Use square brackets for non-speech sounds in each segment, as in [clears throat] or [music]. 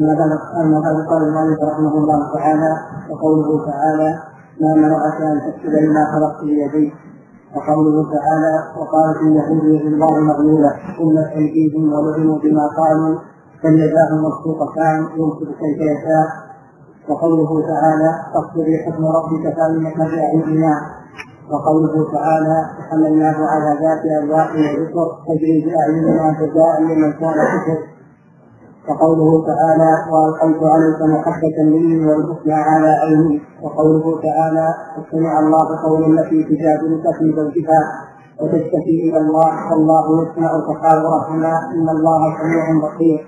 أما بعد قال المؤلف رحمه الله تعالى وقوله تعالى ما منعك أن تكتب لما خلقت بيديك وقوله تعالى وقالت اليهود يد الله مغلولة قلت أيديهم ولعنوا بما قالوا بل يداه مبسوطتان ينفق كيف يشاء. وقوله تعالى فاصبر حكم ربك فإنك بأعيننا وقوله تعالى حملناه على ذات ألواح وذكر تجري بأعيننا جزاء لمن كان كفر. وقوله تعالى والقيت عليك محبة مني والحسنى على عيني. وقوله تعالى سمع الله قول التي تجادلك في زوجها وتشتكي إلى الله والله يسمع تحاورهما إن الله سميع بصير.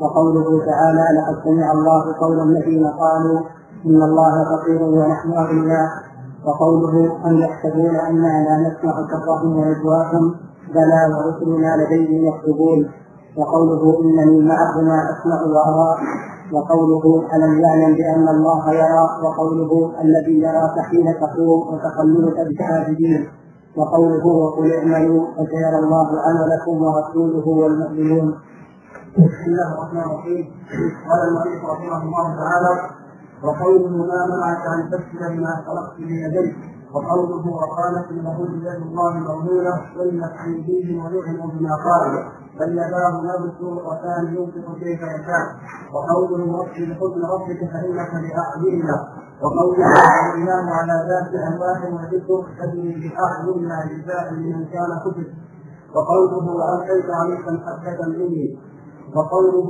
وقوله تعالى لقد سمع الله قول الذين قالوا إن الله فقير ونحن أغنياء. وقوله ام يحسبون أنا لا نسمع سرهم ونجواهم. بلى ورسلنا لديهم يكتبون وقوله إنني معكما أسمع وأرى وقوله ألم يعلم بأن الله يرى وقوله الذي يراك حين تقوم وتقلبك بالساجدين وقوله وقل اعملوا فسيرى الله عملكم ورسوله والمؤمنون. بسم الله الرحمن الرحيم قال المؤلف رحمه الله تعالى وقوله ما منعك أن تسجد لما خلقت بيديك وقوله وقالت اليهود يد الله مغلوله ولت أيديهم ولعنوا بما قالوا بل يداه مبسوطتان ينفق كيف يشاء. وقوله رب بحكم ربك فإنك باعيننا وقوله عليناه على ذات الواح وذكر تجري بأعيننا جزاء لمن كان كفر. وقوله وألقيت عليك محبه مني. وقوله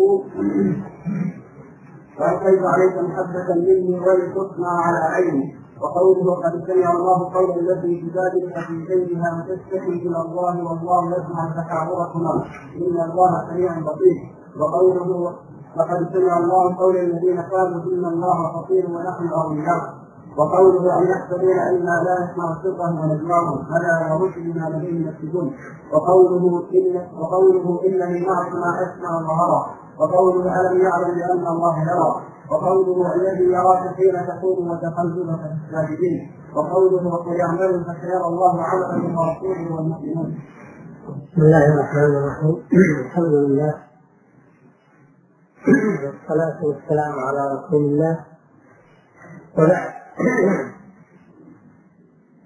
وألقيت عليك محبه مني ولتصنع على عيني. وقوله قد سمع الله قول التي تجادلك في زيها وتشتكي إلى الله والله يسمع تحاوركما إن الله سميع بصير. وقوله لقد سمع الله قول الذين قالوا إن الله فقير ونحن أغنياء. وقوله أن يحسبون أنا لا نسمع سرهم ونجواهم الا ورسلنا لديهم يكتبون. وقوله إن وقوله إنني معكم ما اسمع وارى وقوله ألم يعلم بأن الله يرى. وقوله الذي يراك حين تقوم وتقلبك في الساجدين وقوله وقل اعملوا فسيرى الله عملكم ورسوله والمؤمنون. بسم الله الرحمن الرحيم. الحمد لله. والصلاة والسلام على رسول الله. وبعد.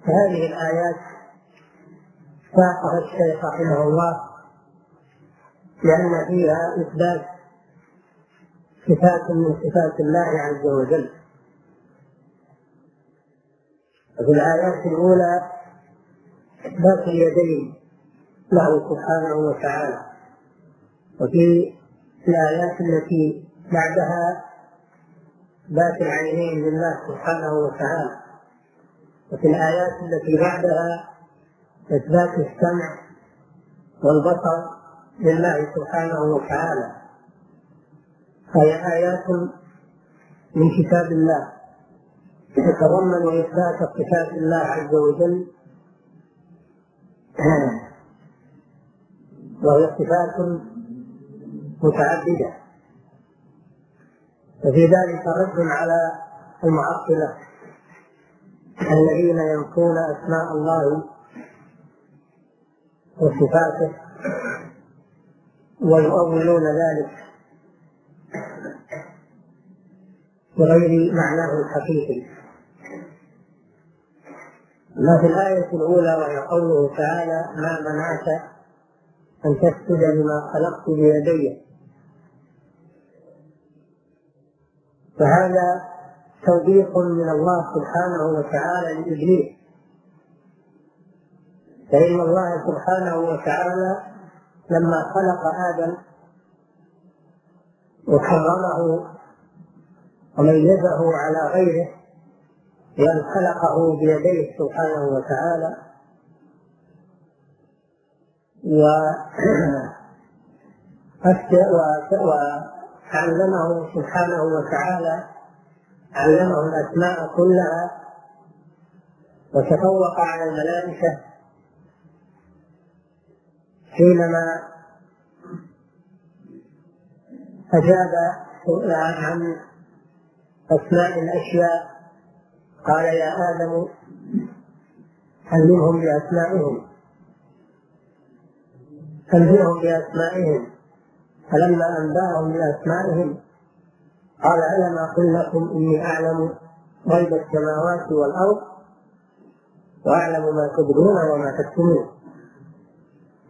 هذه الآيات ساقها الشيخ رحمه الله لأن فيها إثبات صفات من صفات الله عز وجل. وفي الآيات الأولى إثبات اليدين له سبحانه وتعالى. وفي الآيات التي بعدها ذات العينين لله سبحانه وتعالى. وفي الآيات التي بعدها إثبات السمع والبصر لله سبحانه وتعالى. فهي آيات من كتاب الله. تتضمن إثبات صفات الله عز وجل. وهي صفات متعددة. وفي ذلك رد على المعطلة الذين ينفون أسماء الله وصفاته ويؤولون ذلك. بغير معناه الحقيقي. ما في الآية الأولى وهي قوله تعالى ما منعك أن تسجد لما خلقت بيدي فهذا توبيخ من الله سبحانه وتعالى لإبليس. فإن الله سبحانه وتعالى لما خلق آدم وكرمه وميزه على غيره بأن خلقه بيديه سبحانه وتعالى. وعلمه [clears throat] سبحانه وتعالى علمه الأسماء كلها وتفوق على الملائكة حينما أجاب عن أسماء الأشياء. قال يا آدم علمهم بأسمائهم؟ أنبئهم بأسمائهم؟ فلما أنباهم بأسمائهم قال ألم أقل لكم إني أعلم غيب السماوات والأرض؟ وأعلم ما تبدون وما تكتمون.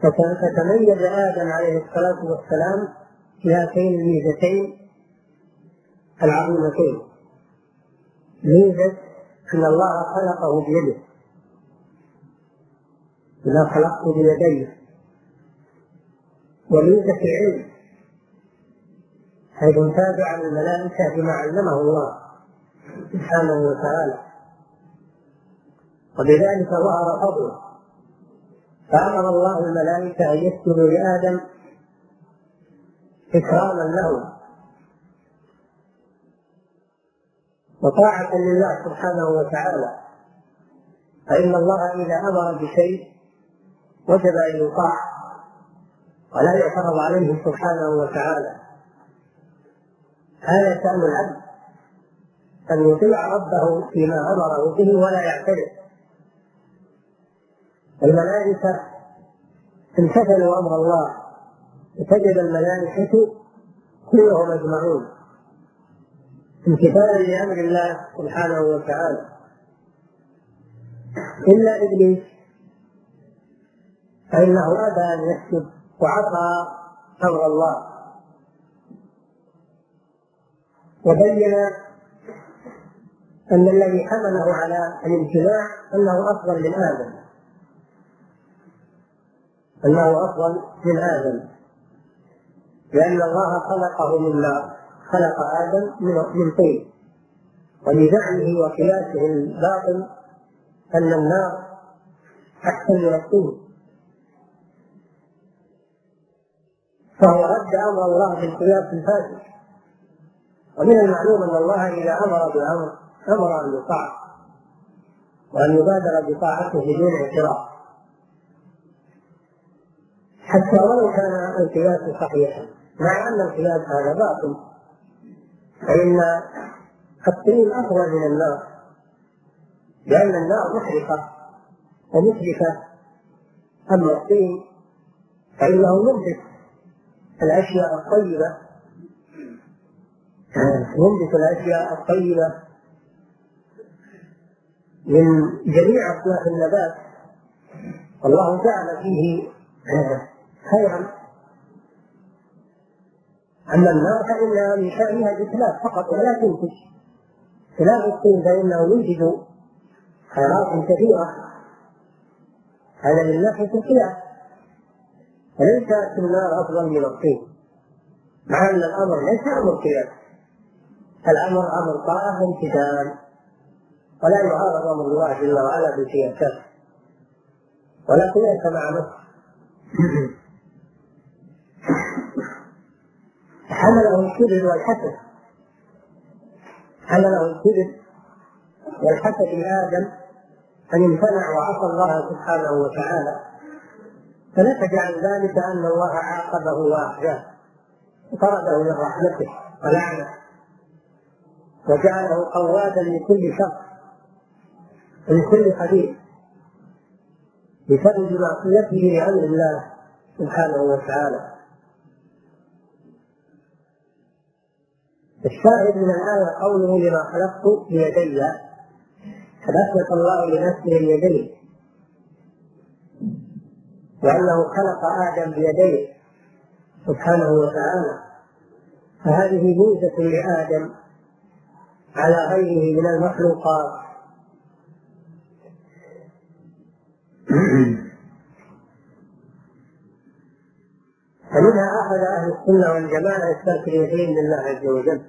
فتميز آدم عليه الصلاة والسلام بهاتين الميزتين العظيمتين؟ ميزة أن الله خلقه بيده. إذا خلقت بيديه وميزة العلم حيث تابع الملائكة بما علمه الله سبحانه وتعالى. وبذلك ظهر فضله. فأمر الله الملائكة أن يسجدوا لآدم إكراما له وطاعة لله سبحانه وتعالى. فإن الله إذا أمر بشيء وجب أن يطاع ولا يعترض عليه سبحانه وتعالى. هذا شأن العبد أن يطيع ربه فيما أمره به ولا يعترض. الملائكة امتثلوا أمر الله فسجد الملائكة كلهم أجمعون. امتثالا لأمر الله سبحانه وتعالى. إلا إبليس فإنه أبى أن يسجد وعصى أمر الله. وبين أن الذي حمله على الامتناع أنه أفضل من آدم. أنه أفضل من آدم. لأن الله خلقه من نار. خلق آدم من طين. ولزعمه وقياسه الباطل أن النار أحسن من الطين. فهو رد أمر الله بالقياس الفاسد. ومن المعلوم أن الله إذا أمر بأمر أمر أن يطاع. وأن يبادر بطاعته بدون اعتراض. حتى ولو كان القياس صحيحا مع أن القياس هذا باطل. فإن الطين أفضل من النار لأن النار محرقة ومشركه أما الطين فإنه ينبت الأشياء الطيبة. ينبت الأشياء الطيبة من جميع أصناف النبات. والله جعل فيه خيرا. أما النار فإنها من شأنها الإتلاف فقط ولا تنتج خلاف الطين فإنه ينتج خيرات كثيرة. هذا من ناحية الخلاف. فليس النار أفضل من الطين؟ مع أن الأمر ليس أمر قياس الأمر أمر طاعة وامتثال. ولا يعارض أمر الله جل وعلا بالقياسات ولا قياس مع نفسه. حمله الكبر والحسد. حمله الكبر والحسد لآدم أن امتنع وعصى الله سبحانه وتعالى. فنتج عن ذلك أن الله عاقبه وأخزاه وطرده من رحمته ولعنه. وجعله قوادا لكل شر. ولكل خبيث بسبب معصيته لأمر الله سبحانه وتعالى. الشاهد من الآية قوله لما خلقت بيدي قد الله لنفسه اليدين وأنه خلق آدم بيديه سبحانه وتعالى. فهذه ميزة لآدم على غيره من المخلوقات. [clears throat] فمنها أخذ أهل السنة والجماعة إثبات اليدين لله عز وجل.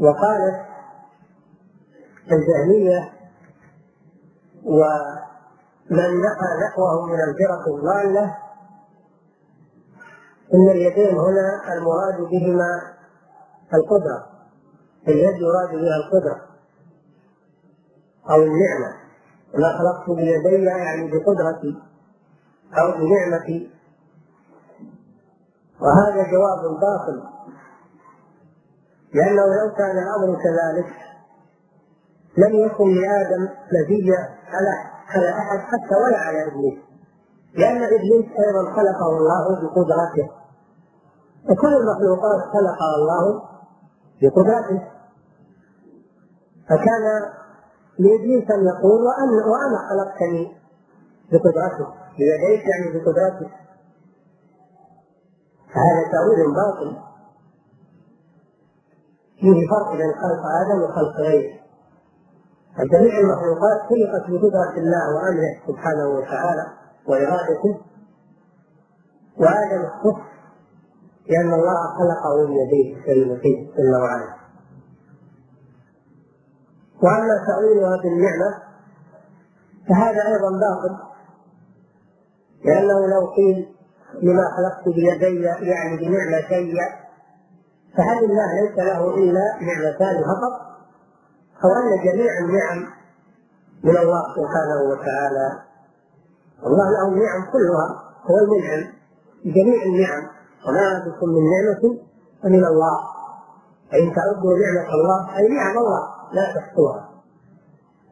وقالت الجهمية ومن نقى نحوه من الفرق الضالة إن اليدين هنا المراد بهما القدرة اليد يراد بها القدرة أو النعمة. ما خلقت بيدي يعني بقدرتي أو بنعمتي. وهذا جواب باطل. لأنه لو كان الأمر كذلك لم يكن لآدم مزية على على أحد حتى ولا على إبليس. لأن إبليس أيضا خلقه الله بقدرته. وكل المخلوقات خلقها الله بقدرته. فكان لإبليس أن يقول وأن وأنا خلقتني بقدرته. بيديك يعني بقدرته. فهذا تأويل باطل. فيه فرق بين خلق آدم وخلق غيره. جميع المخلوقات خلقت بقدرة الله وأمره سبحانه وتعالى وإرادته. وآدم اختص لأن الله خلقه بيديه الكريمتين جل وعلا. وأما تأويل هذه النعمة فهذا أيضا باطل. لأنه لو قيل لما خلقت بيدي يعني بنعمتي. فهل الله ليس له إلا نعمتان فقط؟ أو أن جميع النعم من الله سبحانه وتعالى. الله له النعم كلها هو المنعم. بجميع النعم. وما بكم من نعمة فمن الله. فإن تعدوا نعمة الله أي نعم الله لا تحصوها.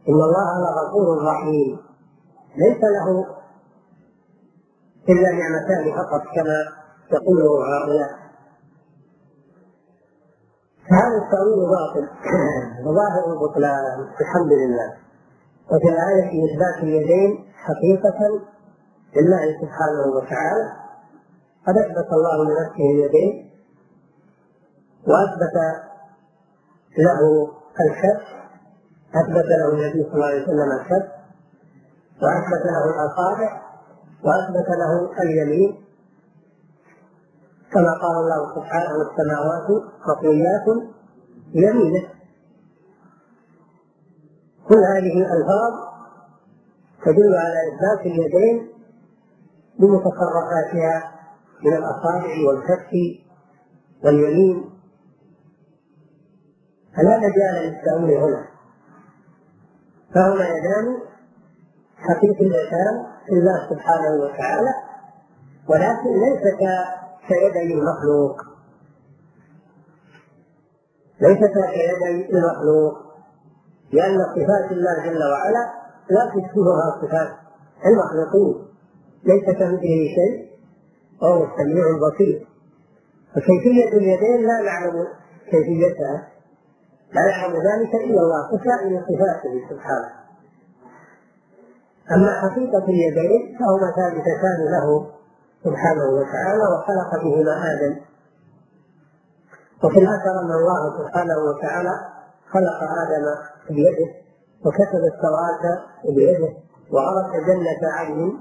إن الله لغفور رحيم. ليس له إلا نعمتان فقط كما يقول هؤلاء. فهذا التأويل باطل. [clears throat] وظاهر البطلان الحمد لله. وفي الآية إثبات اليدين حقيقة لله سبحانه وتعالى. قد أثبت الله لنفسه اليدين وأثبت له الكف أثبت له النبي صلى الله عليه وسلم الكف وأثبت له الأصابع. وأثبت له اليمين كما قال الله سبحانه السماوات مطويات يمينه. كل هذه الألفاظ تدل على إثبات اليدين بمتصرفاتها من الأصابع والكف واليمين. فلا مجال للتأويل هنا. فهما يدان حقيقيتان لله سبحانه وتعالى ولكن ليس كيدي المخلوق ليس كيدي المخلوق لأن صفات الله جل وعلا لا تشبهها صفات المخلوقين. ليس كمثله شيء وهو السميع البصير. فكيفية اليدين لا نعلم كيفيتها. لا يعلم ذلك إلا الله وسائر صفاته سبحانه. أما حقيقة اليدين فهما ثابتتان له سبحانه وتعالى وخلق بهما آدم. وفي الأثر أن الله سبحانه وتعالى خلق آدم بيده وكتب التوراة بيده وعرف جنة عدن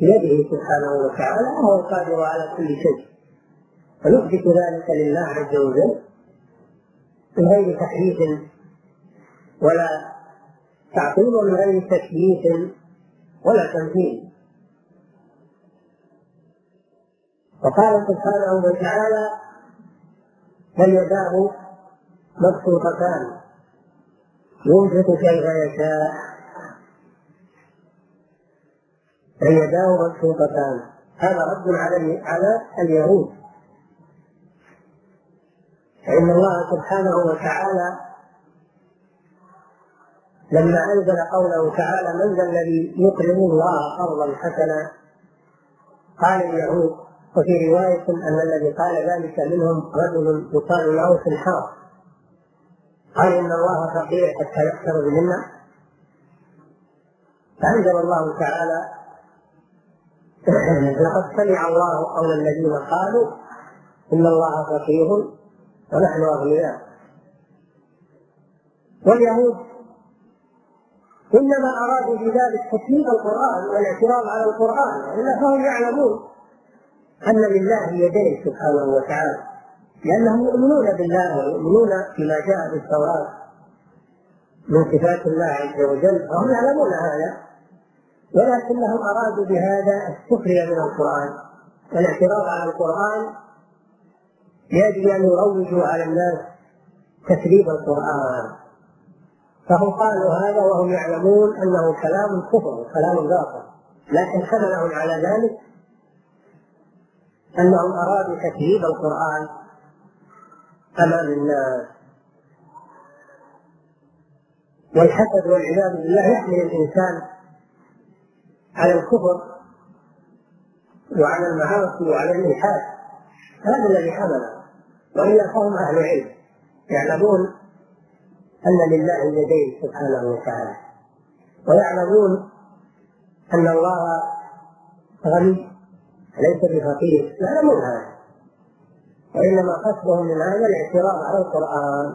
بيده سبحانه وتعالى وهو القادر على كل شيء. فنثبت ذلك لله عز وجل من غير تحريف ولا تعطيل ومن غير تكييف ولا تمثيل وقال سبحانه وتعالى بل يداه مبسوطتان؟ ينفق كيف يشاء. بل يداه مبسوطتان؟ هذا رد على على اليهود. فإن الله سبحانه وتعالى لما أنزل قوله تعالى من ذا الذي يقرض الله قرضا حسنا قال اليهود وفي رواية أن الذي قال ذلك منهم رجل يقال له في الحرب قال إن الله فقير حتى يقترض منا فأنزل الله تعالى لقد سمع الله قول الذين قالوا إن الله فقير ونحن أغنياء. واليهود إنما أرادوا بذلك تكليف القرآن والاعتراض على القرآن وإلا فهم يعلمون أن لله يدين سبحانه وتعالى لأنهم يؤمنون بالله ويؤمنون بما جاء في التوراة من صفات الله عز وجل فهم يعلمون هذا ولكنهم أرادوا بهذا السخرية من القرآن والاعتراض على القرآن لأجل أن يروجوا على الناس تكذيب القرآن. فهم قالوا هذا وهم يعلمون أنه كلام كفر وكلام باطل. لكن حملهم على ذلك أنهم أرادوا تكذيب القرآن أمام الناس. والحسد والعياذ بالله يحمل الإنسان على الكفر وعلى المعاصي وعلى الإلحاد. هذا الذي حمله. وإلا فهم أهل علم يعلمون أن لله يدين سبحانه وتعالى. ويعلمون أن الله غني ليس بفقير. يعلمون هذا. وإنما قصدهم من هذا الاعتراض على القرآن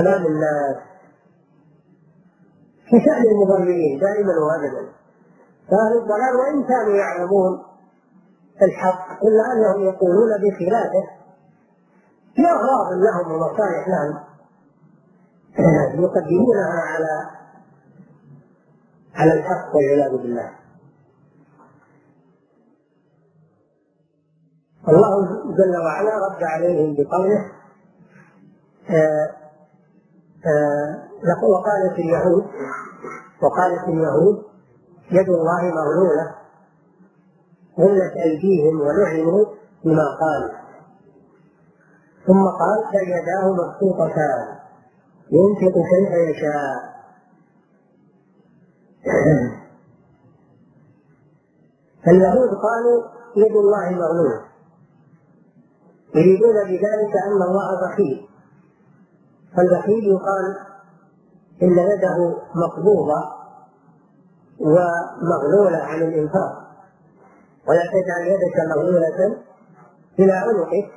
أمام الناس. في شأن المبررين دائما وأبدا. فأهل الضلال وإن كانوا يعلمون الحق إلا أنهم يقولون بخلافه. لأغراض لهم ومصالح لهم. [clears throat] يقدمونها على على الحق والعياذ بالله. الله جل وعلا رد عليهم بقوله آه آه وقالت اليهود وقالت اليهود يد الله مغلولة غلت أيديهم ولعنوا بما قالوا. ثم قال بل يداه مبسوطتان. ينفق كيف يشاء. فاليهود قالوا يد الله مغلولة يريدون بذلك أن الله بخيل. فالبخيل يقال إن يده مقبوضة ومغلولة عن الإنفاق. ولا تجعل يدك مغلولة إلى عنقك.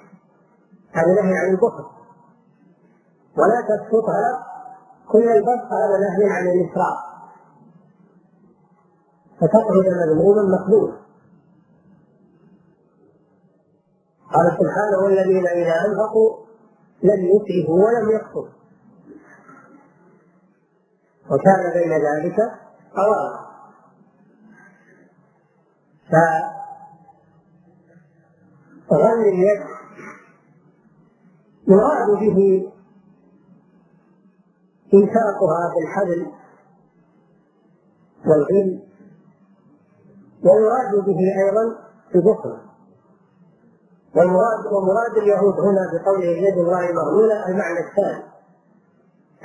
هذا نهي عن البخل. ولا تبسطها كل البسط هذا نهي عن الإسراف فتقعد مذموما مقبولا قال سبحانه والذين إذا أنفقوا لم يسرفوا ولم يقصروا وكان بين ذلك قواما فغل اليد يراد به إنفاقها في الحبل والغل ويراد به أيضا ببخل والمراد ومراد اليهود هنا بقوله يد الله مغلولة المعنى الثاني.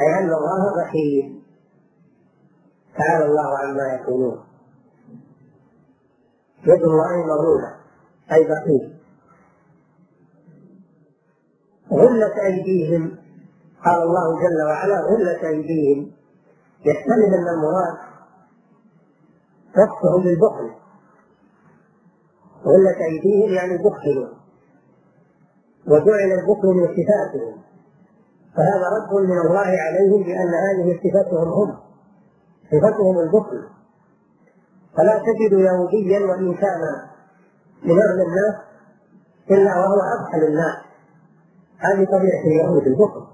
أي أن الله بخيل تعالى الله عما يقولون. يد الله مغلولة أي بخيل. غلت أيديهم قال الله جل وعلا غلت أيديهم. يحتمل أن المراد وصفهم بالبخل غلت أيديهم يعني بخلوا وجعل البخل من صفاتهم. فهذا رد من الله عليهم بأن هذه صفتهم هم. صفتهم البخل. فلا تجد يهوديا وإن كان من أهل الناس إلا وهو أبخل الناس. هذه طبيعة اليهود البخل.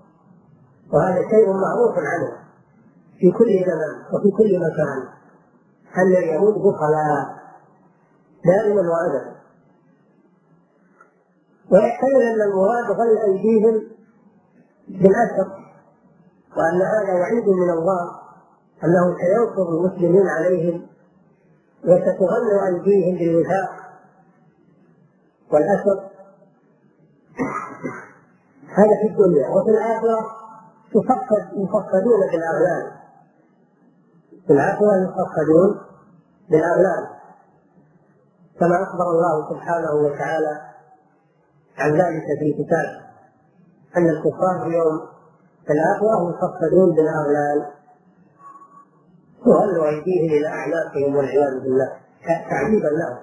وهذا شيء معروف عنه في كل زمان وفي كل مكان. أن اليهود بخلاء دائما وابدا. ويحتمل أن المراد غل أيديهم بالاثر وأن هذا وعيد من الله أنه سينصر المسلمين عليهم وستغل أيديهم بالوفاق والاثر هذا في الدنيا وفي تصفد يصفدون بالأغلال. في الاخره يصفدون بالأغلال. كما أخبر الله سبحانه وتعالى عن ذلك في كتابه أن الكفار في يوم الآخرة يصفدون بالأغلال تغل أيديهم إلى أعناقهم والعياذ بالله تعذيبا لهم.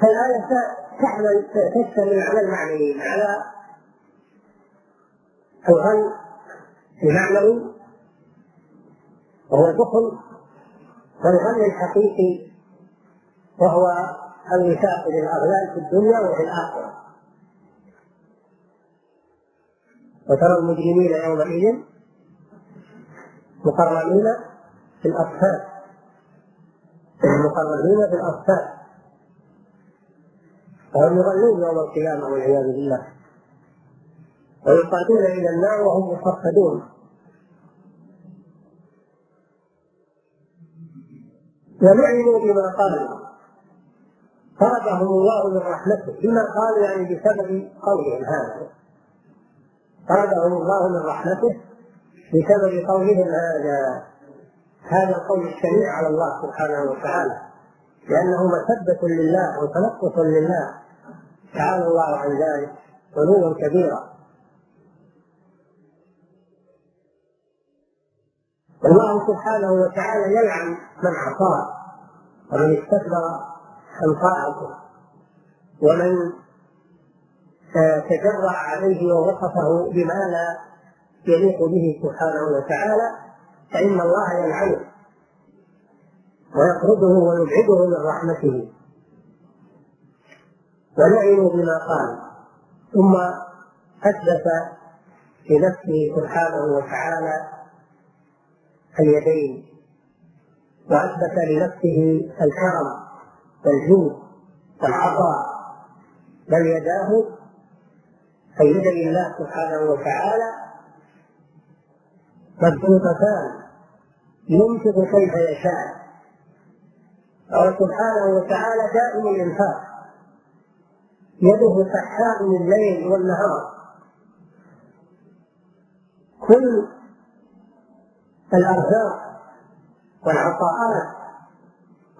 فالآية تحمل تشتمل على المعنيين على الغل المعنوي وهو البخل والغل الحقيقي وهو الوثاق للأغلال في الدنيا وفي الآخرة. وترى المجرمين يومئذ مقرنين في الأصفاد. مقرنين في الأصفاد. وهم يغلون يوم القيامة والعياذ بالله. ويقادون إلى النار وهم مصفدون ولعنوا بما قالوا. طردهم الله من رحمته. بما قالوا يعني بسبب قولهم هذا. طردهم الله من رحمته بسبب قولهم هذا. هذا القول الشنيع على الله سبحانه وتعالى. لأنه مسبة لله وتنقص لله. تعالى الله عن ذلك. علوا كبيرا. الله سبحانه وتعالى يلعن من عصاه ومن استكبر عن طاعته ومن تجرع عليه ووصفه بما لا يليق به سبحانه وتعالى فإن الله يلعنه ويطرده ويبعده من رحمته. ولعنوا بما قال. ثم أثبت لنفسه سبحانه وتعالى اليدين وأثبت لنفسه الكرم والجود والعطاء بل يداه أي يدي الله سبحانه وتعالى مبسوطتان ينفق كيف يشاء. قال سبحانه وتعالى دائم الإنفاق يده سحاء الليل والنهار. كل الأرزاق والعطاءات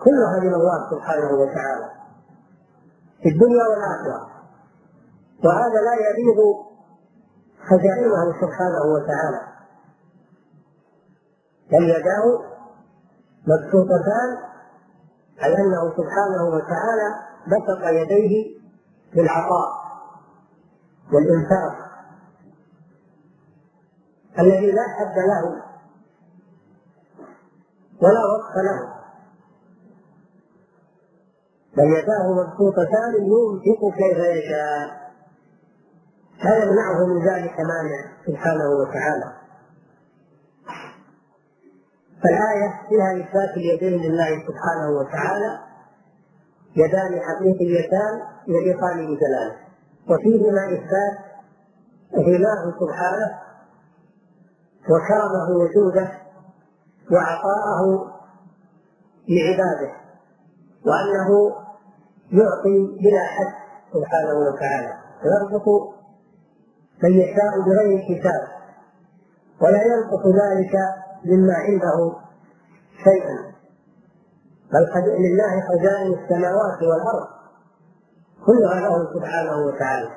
كلها من الله سبحانه وتعالى في الدنيا والآخرة. وهذا لا يبيض خزائنه سبحانه وتعالى. بل يداه مبسوطتان على أنه سبحانه وتعالى بسط يديه بالعطاء والإنفاق الذي لا حد له ولا وقت له بل يداه مبسوطتان ينفق كيف يشاء. لا يمنعه من ذلك مانع سبحانه وتعالى. فالآية فيها إثبات اليدين لله سبحانه وتعالى يدان حقيقيتان يليقان بجلاله. وفيهما إثبات غناه سبحانه وكرمه وجوده وعطاءه لعباده وأنه يعطي بلا حد سبحانه وتعالى. ويرزق من يشاء بغير حساب ولا ينقص ذلك مما عنده شيئا. بل لله خزائن السماوات والأرض كلها له سبحانه وتعالى.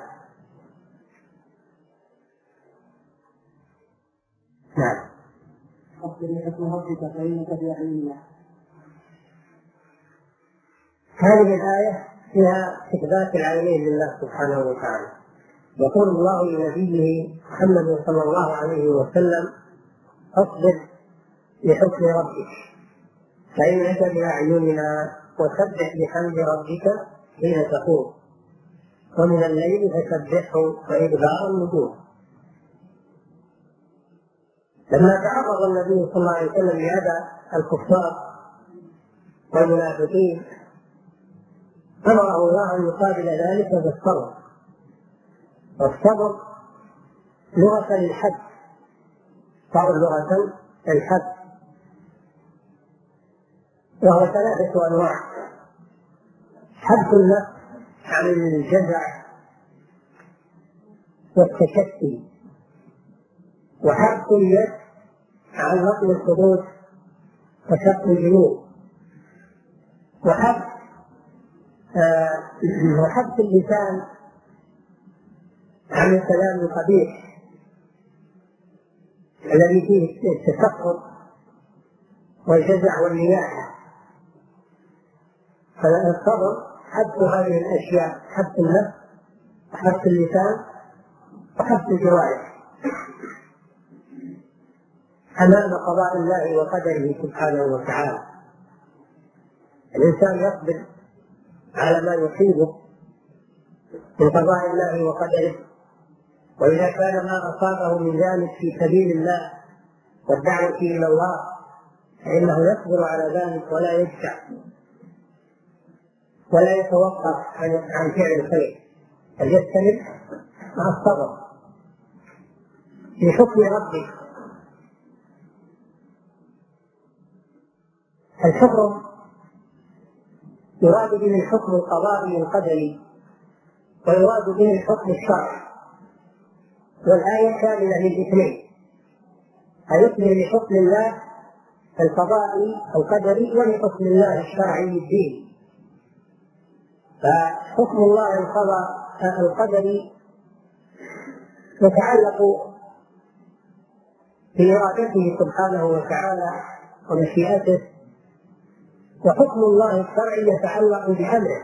نعم. اصبر لحكم ربك فانك باعيننا هذه الآية فيها إثبات العينين لله سبحانه وتعالى يقول الله لنبيه محمد صلى الله عليه وسلم اصبر لحكم ربك فإنك بأعيننا وسبح بحمد ربك حين تقوم ومن الليل فسبحه وإدبار النجوم لما تعرض النبي صلى الله عليه وسلم لأذى الكفار والمنافقين أمره الله أن يقابل ذلك بالصبر. والصبر لغة الحد صار لغة الحد وهو ثلاثة أنواع. حد النفس عن الجزع والتشتي. وحد اليد عن نقل الحدود وشق الجنوب. وحد آه وحد اللسان عن الكلام القبيح الذي فيه التسخط والجزع والنياحة. فالصبر حد هذه الأشياء حد النفس وحد اللسان وحد الجوارح. أمام قضاء الله وقدره سبحانه وتعالى. الإنسان يصبر على ما يصيبه من قضاء الله وقدره. وإذا كان ما أصابه من ذلك في سبيل الله والدعوة إلى الله فإنه يصبر على ذلك ولا يدفع ولا يتوقف عن عن فعل الخير. بل يستمر مع الصبر. في حكم ربه الحكم يراد به الحكم القضائي القدري ويراد به الحكم الشرعي والآية شاملة للإثنين. أيكمل لحكم الله القضائي القدري ولحكم الله الشرعي الديني فحكم الله القدري يتعلق بإرادته سبحانه وتعالى ومشيئته وحكم الله الشرعي يتعلق بأمره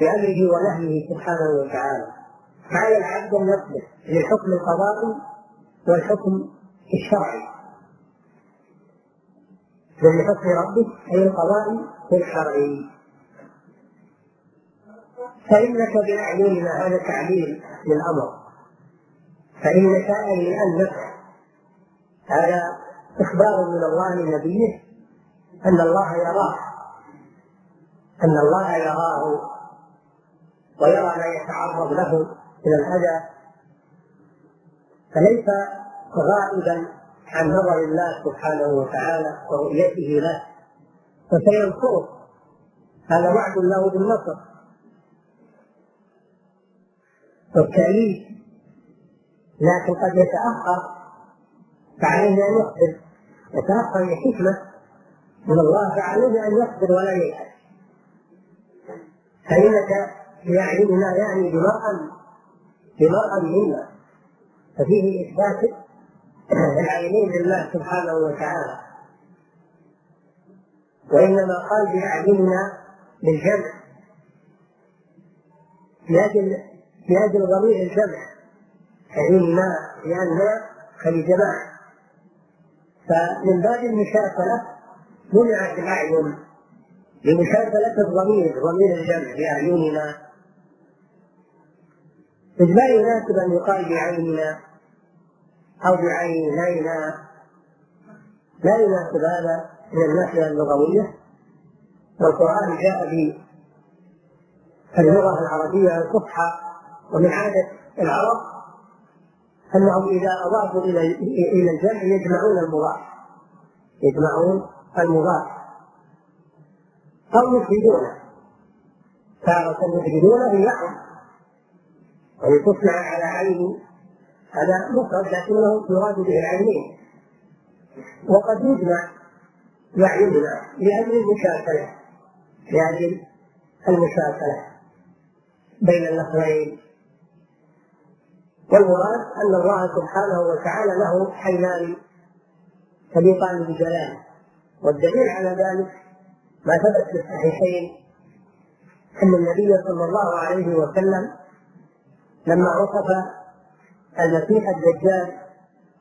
بأمره ونهيه سبحانه وتعالى. فعلى العبد أن للحكم القضائي والحكم الشرعي. من حكم ربك أي القضائي والشرعي فإنك بأعيننا هذا تعليل للأمر. فإن شاء لأنك هذا إخبار من الله لنبيه أن الله يراه. أن الله يراه ويرى ما يتعرض له من الأذى فليس غائبا عن نظر الله سبحانه وتعالى ورؤيته له. فسينصره. هذا وعد له بالنصر. والتأليف لكن قد يتأخر. فعليه أن يصبر يتأخر لحكمة. من الله فعليه أن يصبر ولا ييأس فإنك بأعيننا يعني بمرأة بمرأة منا ففيه إثبات العينين لله سبحانه وتعالى. وإنما قال بأعيننا بالجمع لأجل لأجل ضمير الجمع. عيننا لأنها كالجماعة فمن باب المشاكلة منعت الأعين لمشاكلة الضمير ضمير الجمع بأعيننا إذ لا يناسب أن يقال بعيننا أو بعينينا. لا يناسب هذا من الناحية اللغوية. والقرآن جاء في اللغة العربية الفصحى ومن عادة العرب أنهم إذا أضافوا إلى إلى الجمع يجمعون المضاف يجمعون المضاف. أو يفردونه تارة يفردونه بنحو يعني تصنع على عين. هذا مفرد لكنه يراد به العينين وقد يجمع يعيننا لأجل المشاكلة. لأجل المشاكلة بين اللفظين. والمراد أن الله سبحانه وتعالى له عينان تليقان بجلاله والدليل على ذلك ما ثبت في الصحيحين أن النبي صلى الله عليه وسلم لما وصف المسيح الدجال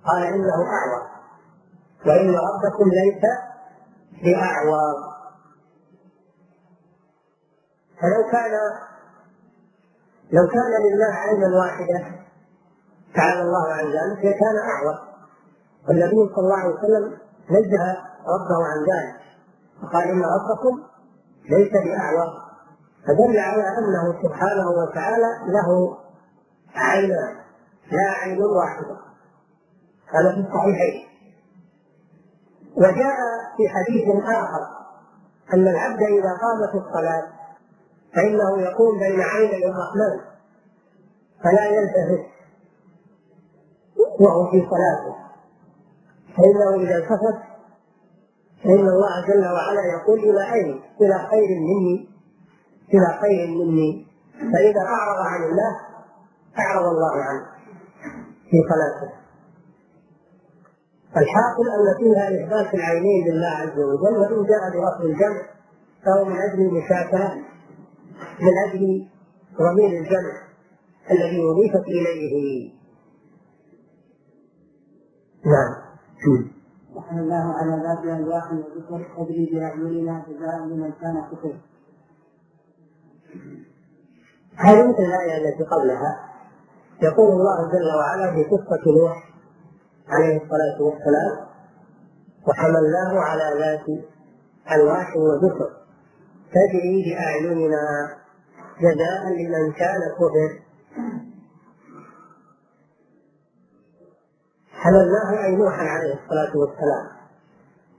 قال إنه أعور وإن ربكم ليس بأعور. فلو كان لو كان لله عينا واحدة تعالى الله عن ذلك لكان أعور. والنبي صلى الله عليه وسلم نزه ربه عن ذلك. وقال إن ربكم ليس باعور فدل على أنه سبحانه وتعالى له عينان لا عين واحدة. هذا في الصحيحين. وجاء في حديث آخر أن العبد إذا قام في الصلاة فإنه يقوم بين عيني الرحمن فلا يلتفت وهو في صلاته. فإنه إذا التفت فإن الله جل وعلا يقول إلى أين؟ إلى خير مني. إلى خير مني. فإذا أعرض عن الله أعرض الله عنه في صلاته الحاصل أن فيها إثبات العينين لله عز وجل وإن جاء برفع الجمع فهو من أجل المشاكلة من أجل ضمير الجمع الذي أضيفت إليه. نعم. الله على ذات الواحد وذكر تدري بأعيننا جزاء لمن كان كفر. هذه مثل الآية التي قبلها. يقول الله جل وعلا في قصة نوح عليه الصلاة والسلام وحملناه على ذات ألواح ودسر تجري بأعيننا جزاء لمن كان كفر. حملناه أي نوحا عليه الصلاة والسلام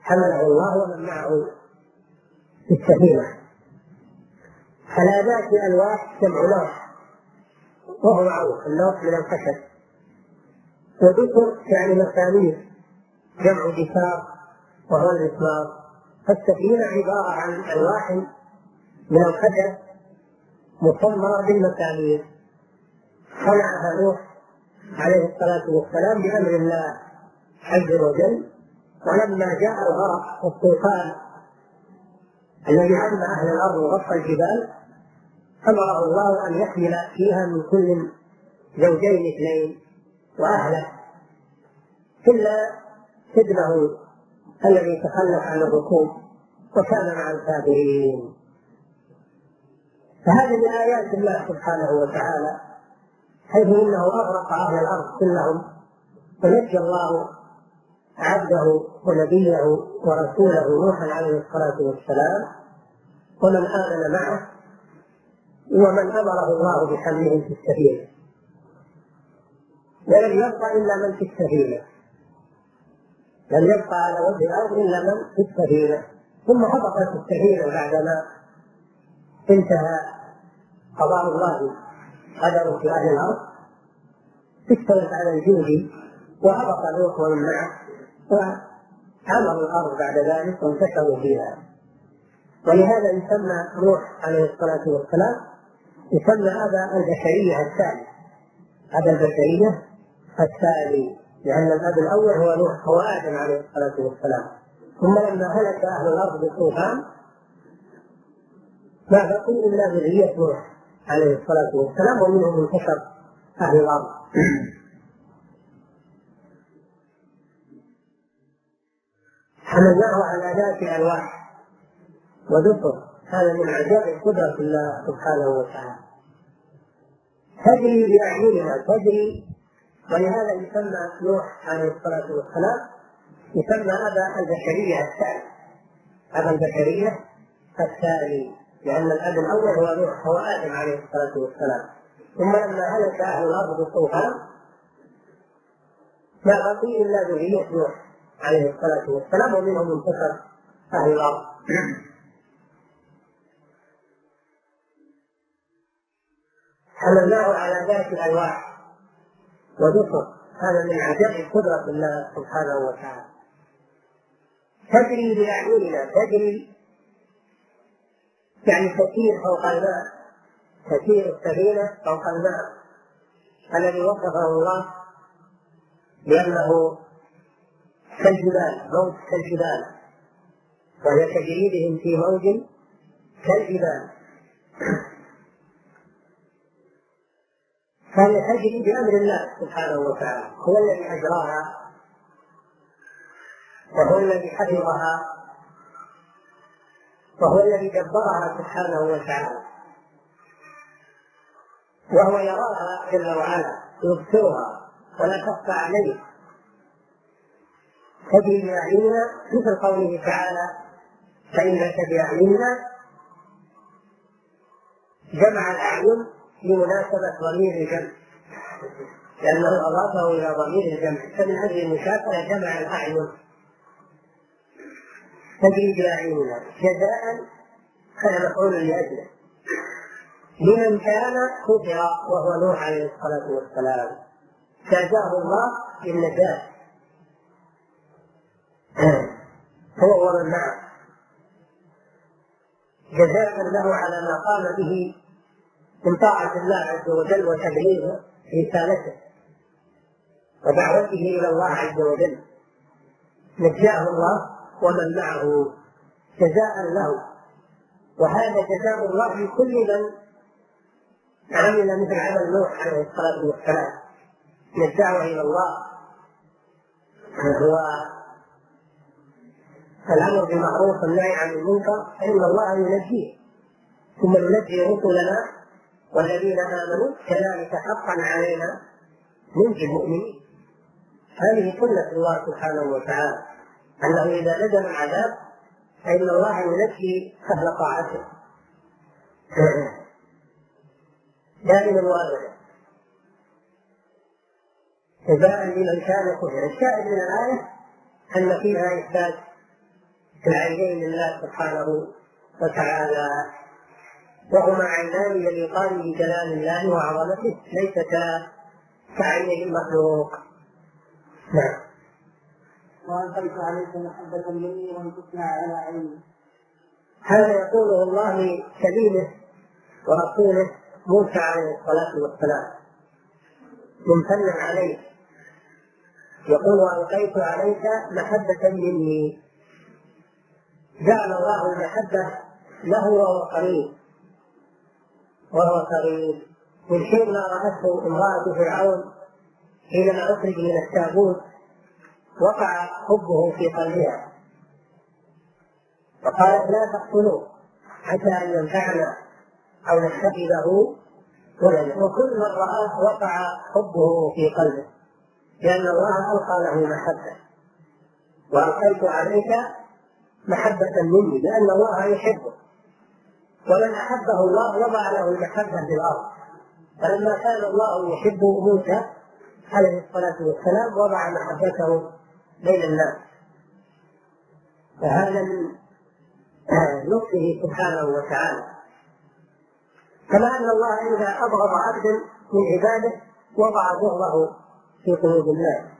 حمله الله ومن معه في السفينة على ذات ألواح جمع لوح وهو معروف اللوح من الخشب. وذكر يعني مسامير جمع دثار وهو المسمار. فالسفينة عبارة عن ألواح من الخشب مصمرة بالمسامير صنعها نوح عليه الصلاة والسلام بأمر الله عز وجل ولما جاء الغرق والطوفان الذي عم أهل الأرض وغطى الجبال أمره الله أن يحمل فيها من كل زوجين اثنين وأهله إلا ابنه الذي تخلف عن الركوب وكان مع الكافرين. فهذه من آيات الله سبحانه وتعالى حيث إنه أغرق أهل الأرض كلهم ونجى الله عبده ونبيه ورسوله نوحا عليه الصلاة والسلام ومن آمن معه ومن أمره الله بحمله في السفينه ولم يبقى إلا من في السفينه لم يبقى على وجه الأرض إلا من في السفينه ثم هبطت السفينه بعدما انتهى قضاء الله. قدر في أهل الأرض استوت على الجود وهبط نوح ومن معه وعمروا الأرض بعد ذلك وانتشروا فيها. ولهذا يسمى نوح عليه الصلاة والسلام يسمى ابا البشرية الثاني ابا البشرية الثاني لأن الأب الأول هو نوح هو آدم عليه الصلاة والسلام. ثم لما هلك أهل الأرض بالطوفان ما بقي إلا ذرية نوح. عليه الصلاة والسلام ومنهم انتشر أهل الأرض. حملناه على ذات ألواح ودفر هذا من عجائب قدرة الله سبحانه وتعالى. تجري بأعيننا تجري. ولهذا يسمى نوح عليه الصلاة والسلام يسمى أبا البشرية الثاني. أبا البشرية الثاني. لأن الأب الأول هو نوح هو آدم عليه الصلاة والسلام. ثم لما هلك أهل الأرض بالطوفان ما بقي إلا ذرية نوح عليه الصلاة والسلام ومنهم انتصر أهل الأرض. حملناه على ذات الألواح ودفر هذا من عجائب قدرة الله سبحانه وتعالى. تجري بأعيننا تجري يعني تسير فوق الماء. تسير السفينة فوق الماء. الذي وصفه الله بأنه كالجبال موج كالجبال. وهي تجري بهم في موج كالجبال. [clears throat] فهي تجري بأمر الله سبحانه وتعالى. هو الذي أجراها وهو الذي حفظها. وهو الذي دبرها سبحانه وتعالى. وهو يراها جل وعلا يبصرها ولا تخفى عليه. تجري بأعيننا مثل قوله تعالى فإنك بأعيننا جمع الأعين لمناسبة ضمير الجمع لأنه أضافه إلى ضمير الجمع. فمن أجل المشاكلة جمع الأعين. تجري بأعيننا جزاء كان مفعول لأجله. لمن كان كفر وهو نوح عليه الصلاة والسلام. جازاه الله بالنجاة. هو ومن معه. جزاء له على ما قام به من طاعة الله عز وجل وتبليغ رسالته ودعوته إلى الله عز وجل. نجاه الله ومن معه جزاء له. وهذا جزاء الله لكل من عمل مثل عمل نوح عليه الصلاة والسلام. من الدعوة إلى الله هو الأمر بالمعروف والنهي عن المنكر فإن الله ينجيه. ثم ننجي رسلنا والذين آمنوا كذلك حقا علينا ننجي المؤمنين. هذه سنة الله سبحانه وتعالى. أنه إذا نزل العذاب فإن الله ينجي أهل طاعته. دائما وأبدا. جزاء لمن كان كفر الشاهد من الآية أن فيها إثبات العينين لله سبحانه وتعالى. وهما عينان يليقان بجلال الله وعظمته. ليستا كعيني المخلوق. نعم. وألقيت عليك محبة مني وأن تسمع على عيني هذا يقوله الله لكليمه ورسوله موسى عليه الصلاة والسلام. ممتنا عليه. يقول وألقيت عليك محبة مني. جعل الله المحبة له وهو قريب. وهو قريب. من حين ما رأته امرأة فرعون حينما أخرج من التابوت وقع حبه في قلبها. فقالت لا تقتلوه حتى أن ينفعنا أو نتخذه ولدا وكل من رآه وقع حبه في قلبه لأن الله ألقى له محبة. وألقيت عليك محبة مني لأن الله يحبه. ومن أحبه الله وضع له المحبة في الأرض. فلما كان الله يحب موسى عليه الصلاة والسلام وضع محبته بين الناس. فهذا من [clears throat] لطفه سبحانه وتعالى. كما أن الله إذا أبغض عبدا من عباده وضع بغضه في قلوب الناس.